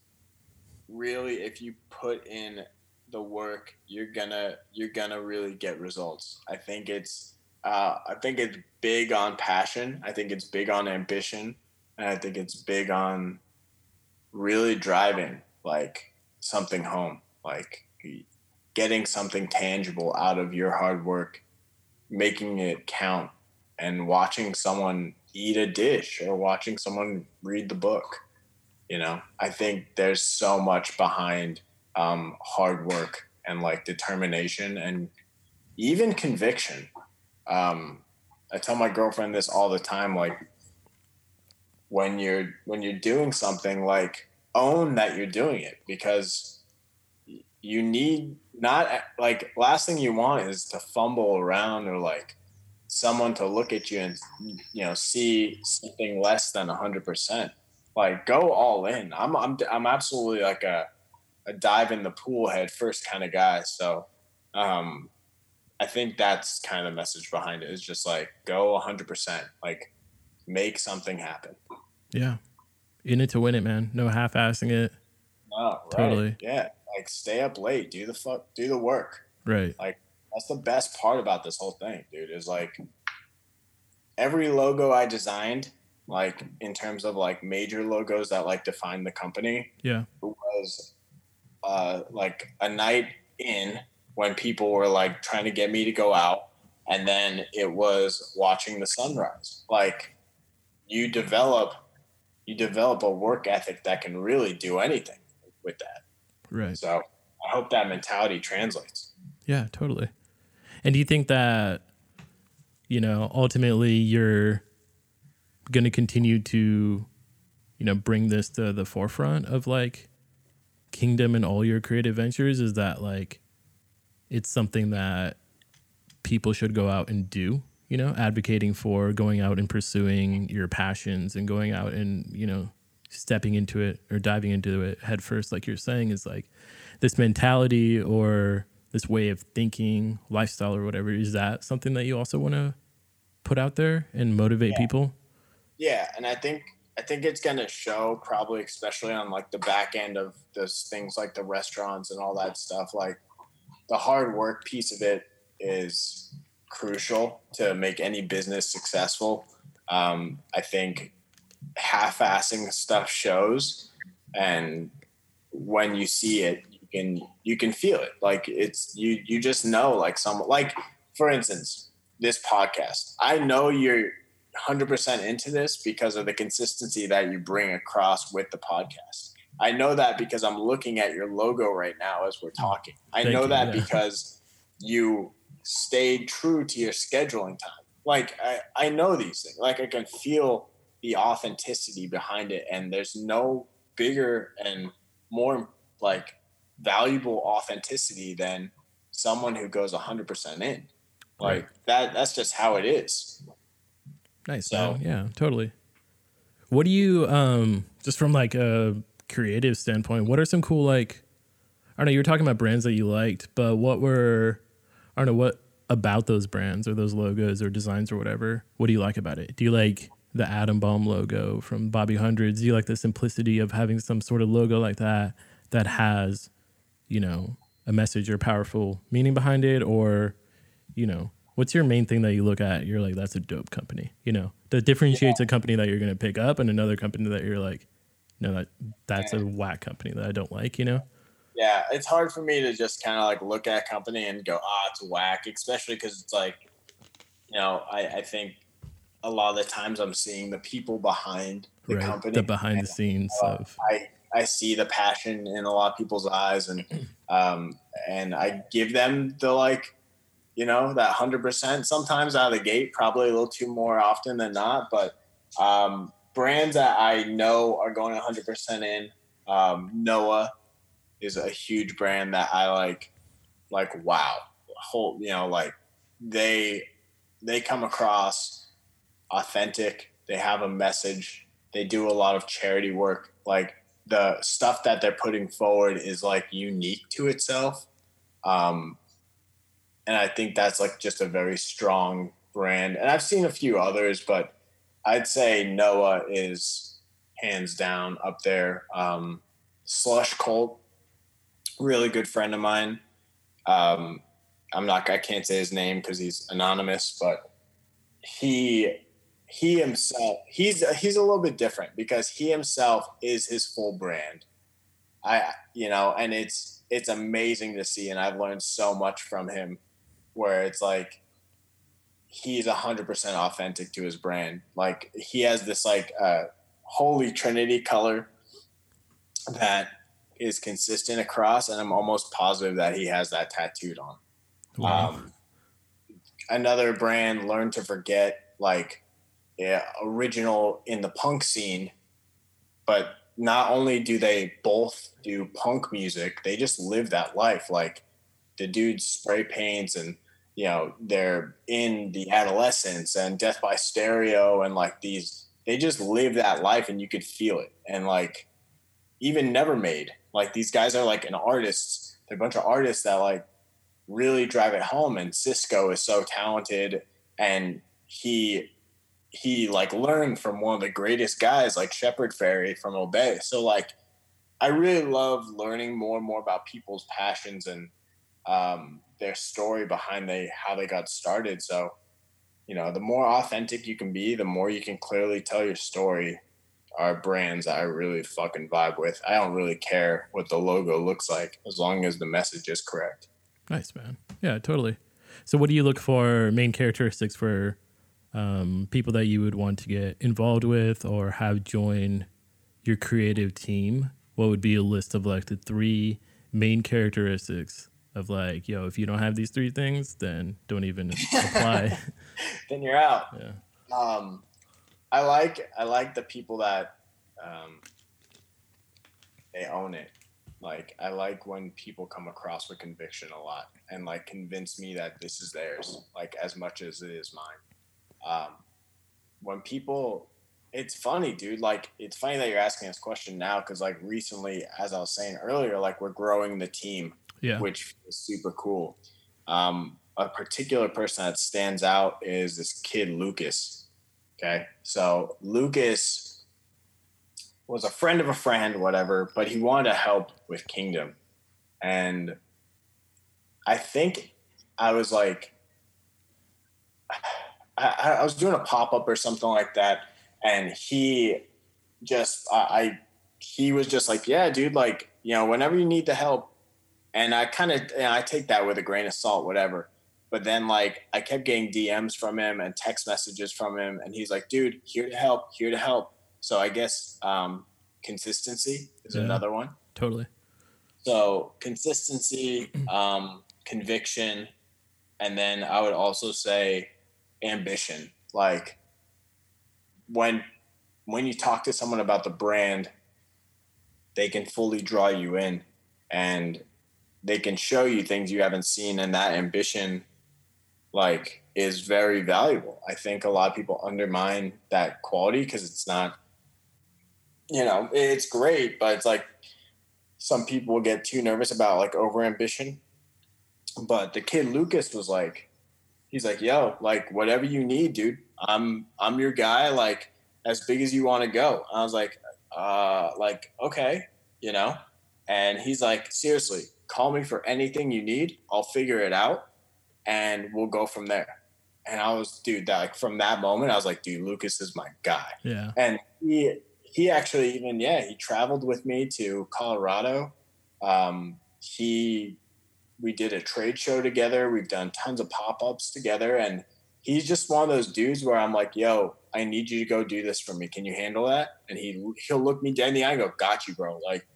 really if you put in the work you're gonna you're gonna really get results. I think it's uh, i think it's big on passion. I think it's big on ambition. And i think it's big on really driving like something home, like getting something tangible out of your hard work, making it count, and watching someone eat a dish or watching someone read the book. You know, I think there's so much behind um, hard work and like determination and even conviction. Um, I tell my girlfriend this all the time. Like, when you're when you're doing something like own that you're doing it because you need not like last thing you want is to fumble around or like someone to look at you and you know see something less than 100% like go all in. I'm i'm, I'm absolutely like a, a dive in the pool head first kind of guy. So um i think that's kind of the message behind it. Is just like go 100% like make something happen. Yeah. In it to win it man. No half-assing it. No right. totally. Yeah. Like stay up late. Do the fuck do the work. Right. Like that's the best part about this whole thing, dude. Is like every logo I designed, like in terms of like major logos that like define the company. Yeah, was uh, like a night in when people were like trying to get me to go out, and then it was watching the sunrise. Like you develop, you develop a work ethic that can really do anything with that. Right. So I hope that mentality translates. Yeah, totally. And do you think that, you know, ultimately you're going to continue to, you know, bring this to the forefront of like Kingdom and all your creative ventures? Is that like it's something that people should go out and do? You know, advocating for going out and pursuing your passions and going out and, you know, stepping into it or diving into it head first, like you're saying, is like this mentality or this way of thinking, lifestyle, or whatever. Is that something that you also want to put out there and motivate yeah. people? Yeah, and I think I think it's going to show probably, especially on like the back end of those things like the restaurants and all that stuff. Like the hard work piece of it is crucial to make any business successful. Um, I think half-assing stuff shows, and when you see it, can you can feel it. Like it's you you just know like some like for instance, this podcast. I know you're 100% into this because of the consistency that you bring across with the podcast. I know that because I'm looking at your logo right now as we're talking. I Thank know you, that yeah. because you stayed true to your scheduling time. Like I, I know these things. Like I can feel the authenticity behind it and there's no bigger and more like valuable authenticity than someone who goes 100% in. Like right. that that's just how it is. Nice. So, man. yeah, totally. What do you um just from like a creative standpoint, what are some cool like I don't know, you were talking about brands that you liked, but what were I don't know what about those brands or those logos or designs or whatever? What do you like about it? Do you like the Adam Bomb logo from Bobby Hundreds? Do you like the simplicity of having some sort of logo like that that has you know, a message or powerful meaning behind it or, you know, what's your main thing that you look at? You're like, that's a dope company, you know, that differentiates yeah. a company that you're going to pick up and another company that you're like, no, that that's a whack company that I don't like, you know? Yeah. It's hard for me to just kind of like look at a company and go, ah, it's whack, especially because it's like, you know, I, I think a lot of the times I'm seeing the people behind the right. company, the behind the scenes uh, of. I, I see the passion in a lot of people's eyes, and [CLEARS THROAT] um, and I give them the like, you know, that hundred percent. Sometimes out of the gate, probably a little too more often than not. But um, brands that I know are going hundred percent in. Um, Noah is a huge brand that I like. Like wow, whole you know like they they come across authentic. They have a message. They do a lot of charity work. Like the stuff that they're putting forward is like unique to itself. Um, and I think that's like just a very strong brand. And I've seen a few others, but I'd say Noah is hands down up there. Um, Slush Cult, really good friend of mine. Um, I'm not, I can't say his name because he's anonymous, but he he himself he's he's a little bit different because he himself is his full brand. I you know and it's it's amazing to see and i've learned so much from him where it's like he's 100% authentic to his brand. Like he has this like uh holy trinity color that is consistent across and i'm almost positive that he has that tattooed on. Wow. um another brand learn to forget like yeah, original in the punk scene, but not only do they both do punk music, they just live that life. Like the dude spray paints and you know they're in the Adolescents and death by stereo and like these they just live that life and you could feel it. And like even never made like these guys are like an artist they're a bunch of artists that like really drive it home. And cisco is so talented and he he like learned from one of the greatest guys like Shepard Fairey from Obey so like I really love learning more and more about people's passions and um, their story behind they how they got started. So, you know, the more authentic you can be, the more you can clearly tell your story. Are brands I really fucking vibe with. I don't really care what the logo looks like as long as the message is correct. Nice, man. Yeah, totally. So, what do you look for main characteristics for um, people that you would want to get involved with or have join your creative team? What would be a list of like the three main characteristics of like, yo, if you don't have these three things, then don't even [LAUGHS] apply. then you're out. Yeah. Um, I like I like the people that um, they own it. Like I like when people come across with conviction a lot and like convince me that this is theirs, like as much as it is mine. Um, when people, it's funny, dude. Like it's funny that you're asking this question now because like recently, as I was saying earlier, like we're growing the team yeah. which is super cool. Um, a particular person that stands out is this kid Lucas. Okay, so Lucas was a friend of a friend, whatever, but he wanted to help with Kingdom, and I think I was like, I, I was doing a pop up or something like that, and he just I, I he was just like, yeah, dude, like you know, whenever you need the help, and I kind of I take that with a grain of salt, whatever. But then like I kept getting DMs from him and text messages from him, and he's like, "Dude, here to help, here to help." So I guess um, consistency is yeah, another one. Totally. So consistency, [CLEARS THROAT] um, conviction, and then I would also say ambition. Like when when you talk to someone about the brand, they can fully draw you in, and they can show you things you haven't seen. And that ambition like is very valuable. I think a lot of people undermine that quality because it's not you know it's great but it's like some people get too nervous about like over ambition but the kid lucas was like he's like yo like whatever you need dude i'm i'm your guy like as big as you want to go i was like uh like okay you know and he's like seriously call me for anything you need. I'll figure it out and we'll go from there. And I was, dude, that like from that moment, I was like, dude, Lucas is my guy. Yeah. And he he actually even, yeah, he traveled with me to Colorado. Um, he we did a trade show together. We've done tons of pop-ups together. And he's just one of those dudes where I'm like, yo, I need you to go do this for me. Can you handle that? And he he'll look me dead in the eye and go, Got you, bro. Like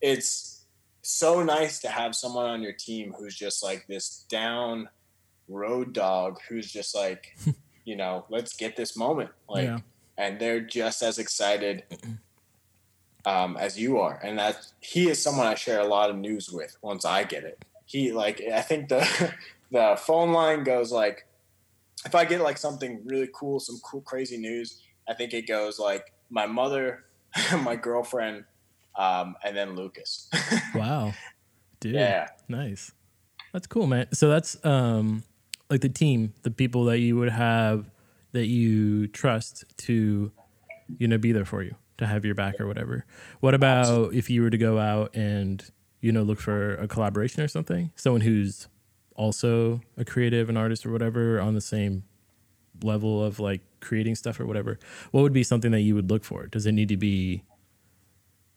it's so nice to have someone on your team who's just like this down road dog who's just like, [LAUGHS] you know, let's get this moment. Like, yeah. and they're just as excited um, as you are. And that he is someone I share a lot of news with once I get it. He like, I think the, [LAUGHS] the phone line goes like, if I get like something really cool, some cool, crazy news, I think it goes like my mother, [LAUGHS] my girlfriend, um, and then Lucas. [LAUGHS] wow, dude. Yeah, nice. That's cool, man. So that's um, like the team, the people that you would have that you trust to, you know, be there for you, to have your back or whatever. What about if you were to go out and you know look for a collaboration or something? Someone who's also a creative, an artist or whatever on the same level of like creating stuff or whatever. What would be something that you would look for? Does it need to be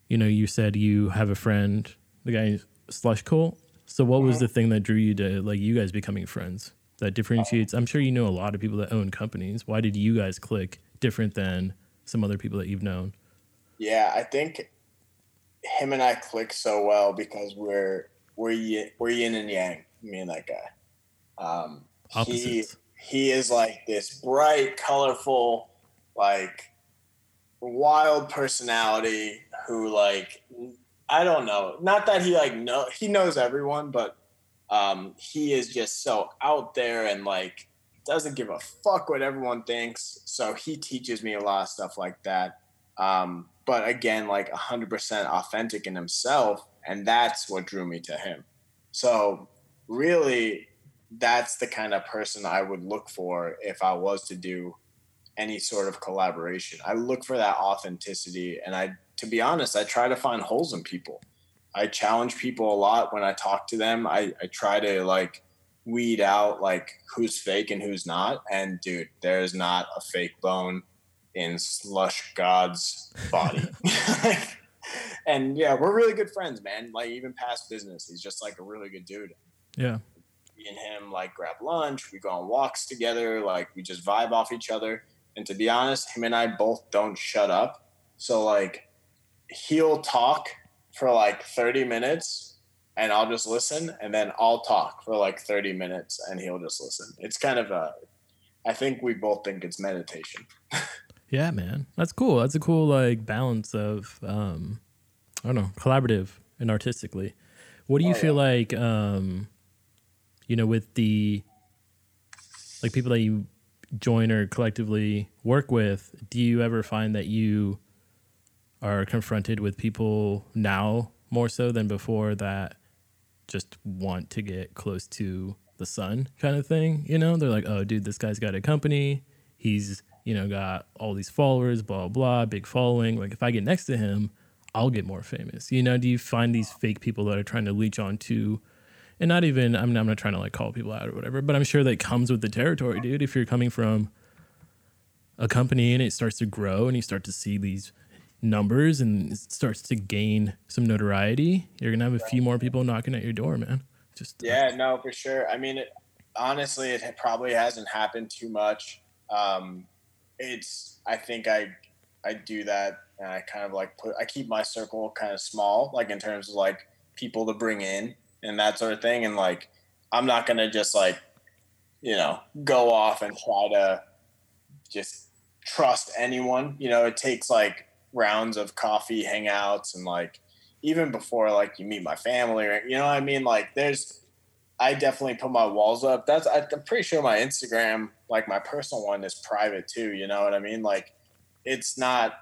you know, you said you have a friend, the guy Slush Cult. So what was uh-huh. the thing that drew you to like you guys becoming friends? That differentiates. I'm sure you know a lot of people that own companies. Why did you guys click different than some other people that you've known? Yeah, I think him and I click so well because we're we're yin, we're yin and yang. Me and that guy. Um, Opposites. He he is like this bright, colorful, like wild personality who like I don't know. Not that he like know he knows everyone, but um, he is just so out there and like doesn't give a fuck what everyone thinks. So he teaches me a lot of stuff like that. Um, but again, like 100% authentic in himself, and that's what drew me to him. So really, that's the kind of person I would look for if I was to do any sort of collaboration. I look for that authenticity, and I, to be honest, I try to find holes in people. I challenge people a lot when I talk to them. I, I try to like weed out like who's fake and who's not. And dude, there's not a fake bone in Slush God's body. [LAUGHS] and yeah, we're really good friends, man. Like even past business, he's just like a really good dude. Yeah. Me and him like grab lunch, we go on walks together, like we just vibe off each other. And to be honest, him and I both don't shut up. So like he'll talk for like 30 minutes and I'll just listen and then I'll talk for like 30 minutes and he'll just listen. It's kind of a I think we both think it's meditation. [LAUGHS] yeah, man. That's cool. That's a cool like balance of um I don't know, collaborative and artistically. What do you oh, feel yeah. like um you know with the like people that you join or collectively work with, do you ever find that you are confronted with people now more so than before that just want to get close to the sun kind of thing. You know, they're like, oh, dude, this guy's got a company. He's, you know, got all these followers, blah, blah, big following. Like, if I get next to him, I'll get more famous. You know, do you find these fake people that are trying to leech on to, and not even, I'm, I'm not trying to like call people out or whatever, but I'm sure that comes with the territory, dude. If you're coming from a company and it starts to grow and you start to see these numbers and it starts to gain some notoriety, you're gonna have a few more people knocking at your door, man. Just yeah, no, for sure. I mean, it, honestly, it probably hasn't happened too much. Um, it's I think I I do that and I kind of like put I keep my circle kind of small, like in terms of like people to bring in and that sort of thing. And like I'm not gonna just like you know go off and try to just trust anyone. You know, it takes like rounds of coffee hangouts and like even before like you meet my family or you know what I mean like there's I definitely put my walls up. That's I'm pretty sure my Instagram like my personal one is private too you know what I mean? Like it's not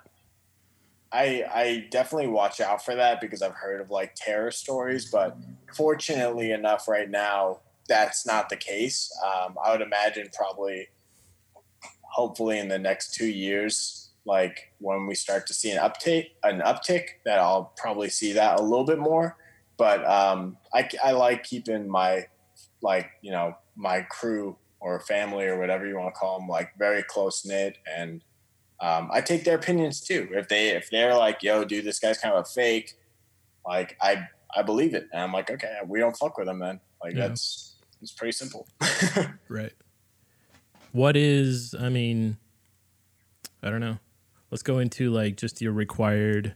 I I definitely watch out for that because I've heard of like terror stories but fortunately enough right now that's not the case. Um, I would imagine probably hopefully in the next two years like when we start to see an uptake, an uptick, that I'll probably see that a little bit more. But um, I, I like keeping my like you know my crew or family or whatever you want to call them like very close knit and um, I take their opinions too. If they if they're like, "Yo, dude, this guy's kind of a fake," like I I believe it, and I'm like, okay, we don't fuck with him then. Like yeah. that's it's pretty simple. [LAUGHS] right. What is? I mean, I don't know let's go into like just your required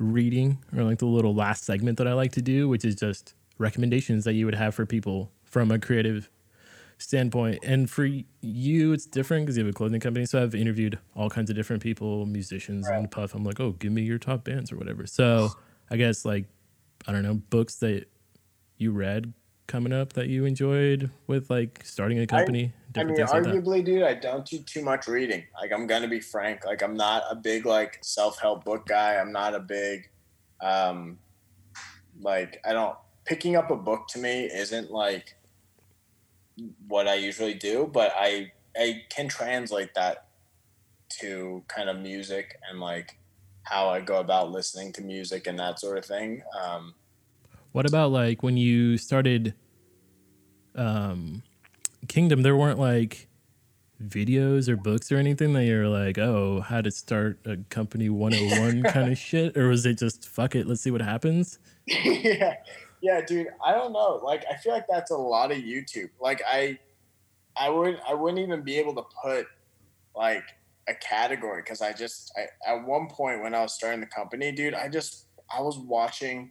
reading or like the little last segment that I like to do, which is just recommendations that you would have for people from a creative standpoint. And for you, it's different because you have a clothing company. So I've interviewed all kinds of different people, musicians right. and Puff. I'm like, oh, give me your top bands or whatever. So I guess like, I don't know, books that you read coming up that you enjoyed with like starting a company? I, I mean, arguably, like dude, I don't do too much reading. Like, I'm gonna be frank. Like, I'm not a big like self help book guy. I'm not a big, um, like I don't picking up a book to me isn't like what I usually do, but I I can translate that to kind of music and like how I go about listening to music and that sort of thing. Um, what about like when you started um, Kingdom? There weren't like videos or books or anything that you're like, oh, how to start a company 101 [LAUGHS] kind of shit? Or was it just fuck it, let's see what happens? yeah. Yeah, dude. I don't know. Like I feel like that's a lot of YouTube. Like I I wouldn't I wouldn't even be able to put like a category because I just I, at one point when I was starting the company, dude, I just I was watching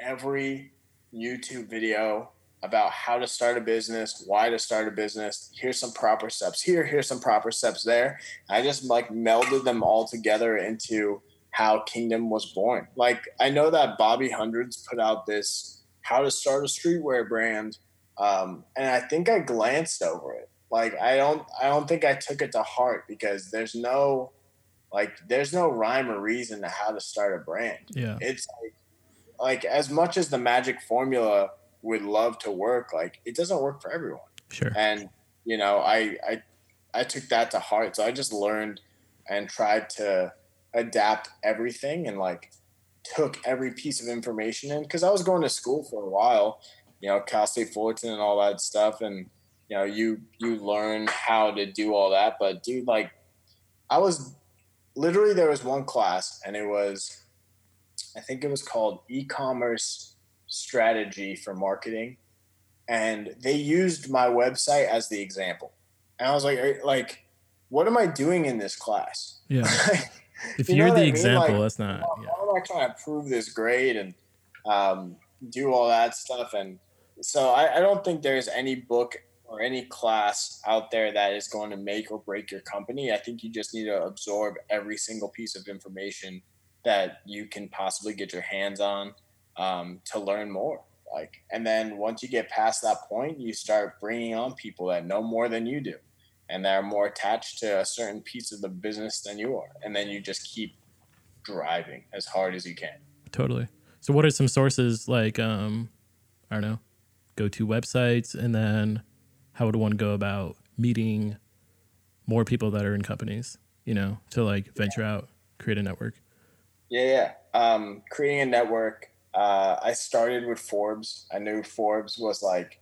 every YouTube video about how to start a business, why to start a business. Here's some proper steps here, here's some proper steps there. I just like melded them all together into how Kingdom was born. Like I know that Bobby Hundreds put out this how to start a streetwear brand. Um, and I think I glanced over it. Like I don't I don't think I took it to heart because there's no like there's no rhyme or reason to how to start a brand. Yeah. It's like, like as much as the magic formula would love to work, like it doesn't work for everyone. Sure. And you know, I I I took that to heart. So I just learned and tried to adapt everything and like took every piece of information in because I was going to school for a while, you know, Cal State Fullerton and all that stuff, and you know, you you learn how to do all that. But dude, like, I was literally there was one class and it was, I think it was called e-commerce strategy for marketing, and they used my website as the example, and I was like, like, what am I doing in this class? Yeah. [LAUGHS] if You you are the I mean? example, Like, that's not. how, Yeah. how am I trying to prove this grade and um, do all that stuff? And so I, I don't think there's any book or any class out there that is going to make or break your company. I think you just need to absorb every single piece of information that you can possibly get your hands on um, to learn more. Like, and then once you get past that point, you start bringing on people that know more than you do and that are more attached to a certain piece of the business than you are. And then you just keep driving as hard as you can. Totally. So, what are some sources like, um, I don't know, go to websites, and then how would one go about meeting more people that are in companies, you know, to like venture out, create a network? Yeah, yeah. Um, creating a network. Uh, I started with Forbes. I knew Forbes was like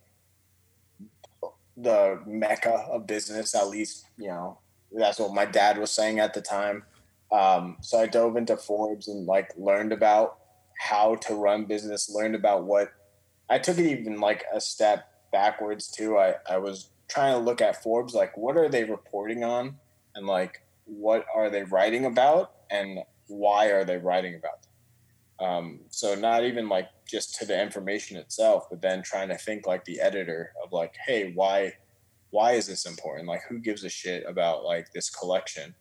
the mecca of business. At least, you know, that's what my dad was saying at the time. Um, so I dove into Forbes and like learned about how to run business. Learned about what I took it even like a step backwards too. I I was trying to look at Forbes like what are they reporting on and like what are they writing about and why are they writing about them? Um, so not even like just to the information itself, but then trying to think like the editor of like, hey, why why is this important? Like who gives a shit about like this collection?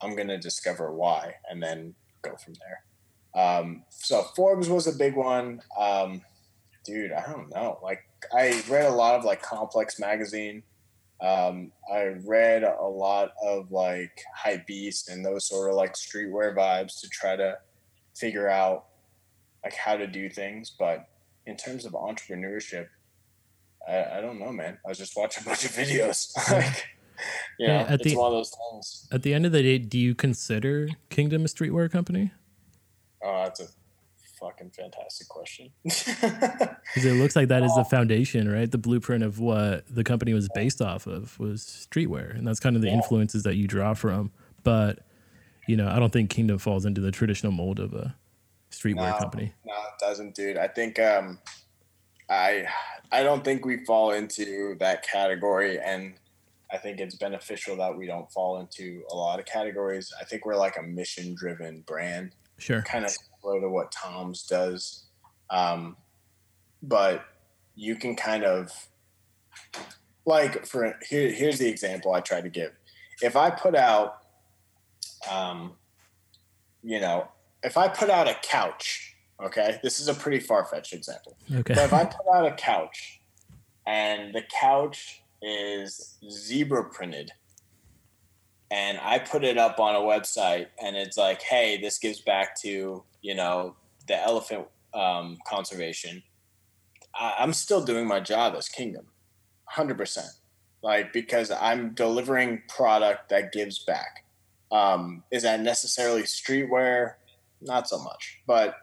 I'm gonna discover why and then go from there. Um, so Forbes was a big one. Um, dude, I don't know. Like I read a lot of like Complex magazine. Um, I read a lot of like Hype Beast and those sort of like streetwear vibes to try to figure out like how to do things. But in terms of entrepreneurship, I, I don't know, man. I was just watching a [LAUGHS] bunch of videos. [LAUGHS] like, you know, Yeah, at it's the- one of those things. At the end of the day, do you consider Kingdom a streetwear company? Oh, that's a fucking fantastic question. [LAUGHS] Because it looks like that is the foundation, right? The blueprint of what the company was based off of was streetwear, and that's kind of the Yeah. influences that you draw from. But you know, I don't think Kingdom falls into the traditional mold of a streetwear No. company. No, it doesn't, dude. I think um, I I don't think we fall into that category, and I think it's beneficial that we don't fall into a lot of categories. I think we're like a mission-driven brand, Sure. kind of similar to what Tom's does, um, but you can kind of like for here. Here's the example I try to give. If I put out, um, you know, if I put out a couch, okay, this is a pretty far fetched example. Okay. But if I put out a couch and the couch is zebra printed and I put it up on a website and it's like, hey, this gives back to, you know, the elephant um, conservation, I, I'm still doing my job as Kingdom, 100%. Like, because I'm delivering product that gives back. Um, is that necessarily streetwear? Not so much. But,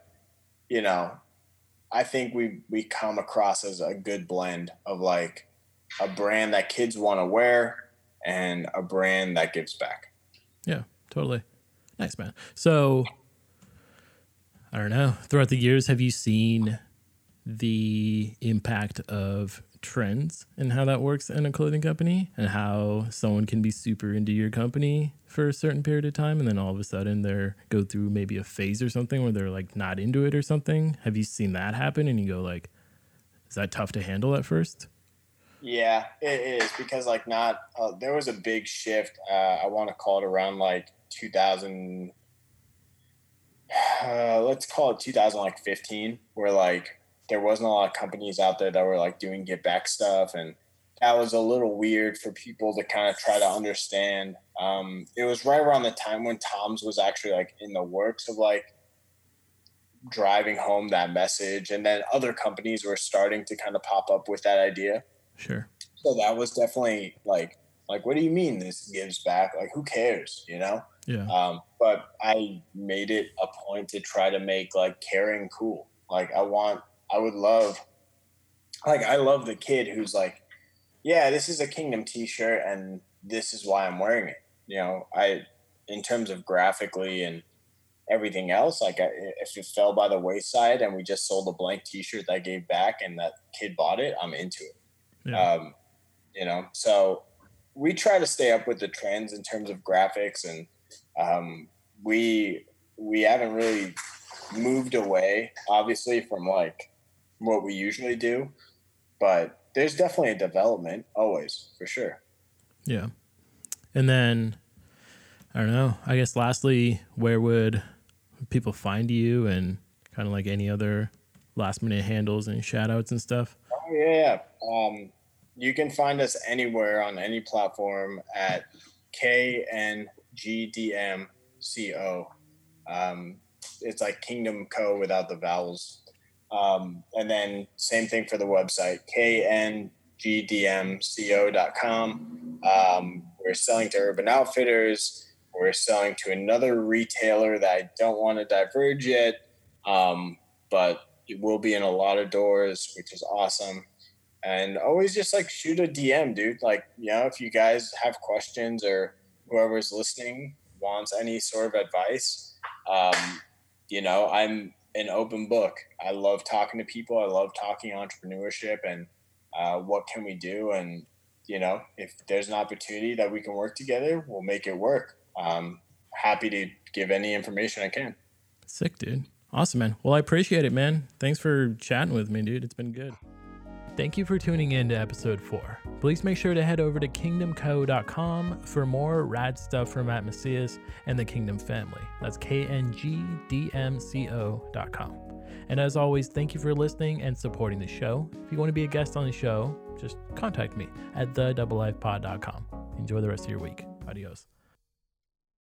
you know, I think we we come across as a good blend of like a brand that kids want to wear and a brand that gives back. Yeah, totally. Nice, man. So, I don't know. Throughout the years, have you seen the impact of trends and how that works in a clothing company and how someone can be super into your company for a certain period of time and then all of a sudden they're go through maybe a phase or something where they're like not into it or something have you seen that happen and you go like Is that tough to handle at first? Yeah, it is because like not uh, there was a big shift. Uh, I want to call it around like 2000. Uh, let's call it 2015, where like there wasn't a lot of companies out there that were like doing get back stuff, and that was a little weird for people to kind of try to understand. Um, it was right around the time when Tom's was actually like in the works of like driving home that message, and then other companies were starting to kind of pop up with that idea. Sure. So that was definitely like, like, what do you mean this gives back? Like, who cares? You know? Yeah. Um, but I made it a point to try to make like caring cool. Like, I want, I would love, like, I love the kid who's like, yeah, this is a Kingdom T-shirt, and this is why I'm wearing it. You know, I, in terms of graphically and everything else, like, I, if it fell by the wayside and we just sold a blank T-shirt that I gave back, and that kid bought it, I'm into it. Yeah. Um, you know, so we try to stay up with the trends in terms of graphics, and um, we we haven't really moved away, obviously, from like what we usually do, but there's definitely a development always for sure. Yeah. And then I don't know. I guess lastly, where would people find you and kind of like any other last minute handles and shout outs and stuff? Oh yeah. Um, you can find us anywhere on any platform at KNGDMCO. Um, it's like Kingdom Co without the vowels. Um, and then same thing for the website, kngdmco.com. Um, we're selling to Urban Outfitters. We're selling to another retailer that I don't want to diverge yet, um, but it will be in a lot of doors, which is awesome. And always just like shoot a DM, dude. Like, you know, if you guys have questions or whoever's listening wants any sort of advice, um, you know, I'm an open book. I love talking to people. I love talking entrepreneurship and uh, what can we do. And, you know, if there's an opportunity that we can work together, we'll make it work. Um, happy to give any information I can. Sick, dude. Awesome, man. Well, I appreciate it, man. Thanks for chatting with me, dude. It's been good. Thank you for tuning in to episode four. Please make sure to head over to kingdomco.com for more rad stuff from Matt Macias and the Kingdom family. That's kngdmco.com. And as always, thank you for listening and supporting the show. If you want to be a guest on the show, just contact me at the. Enjoy the rest of your week. Adios.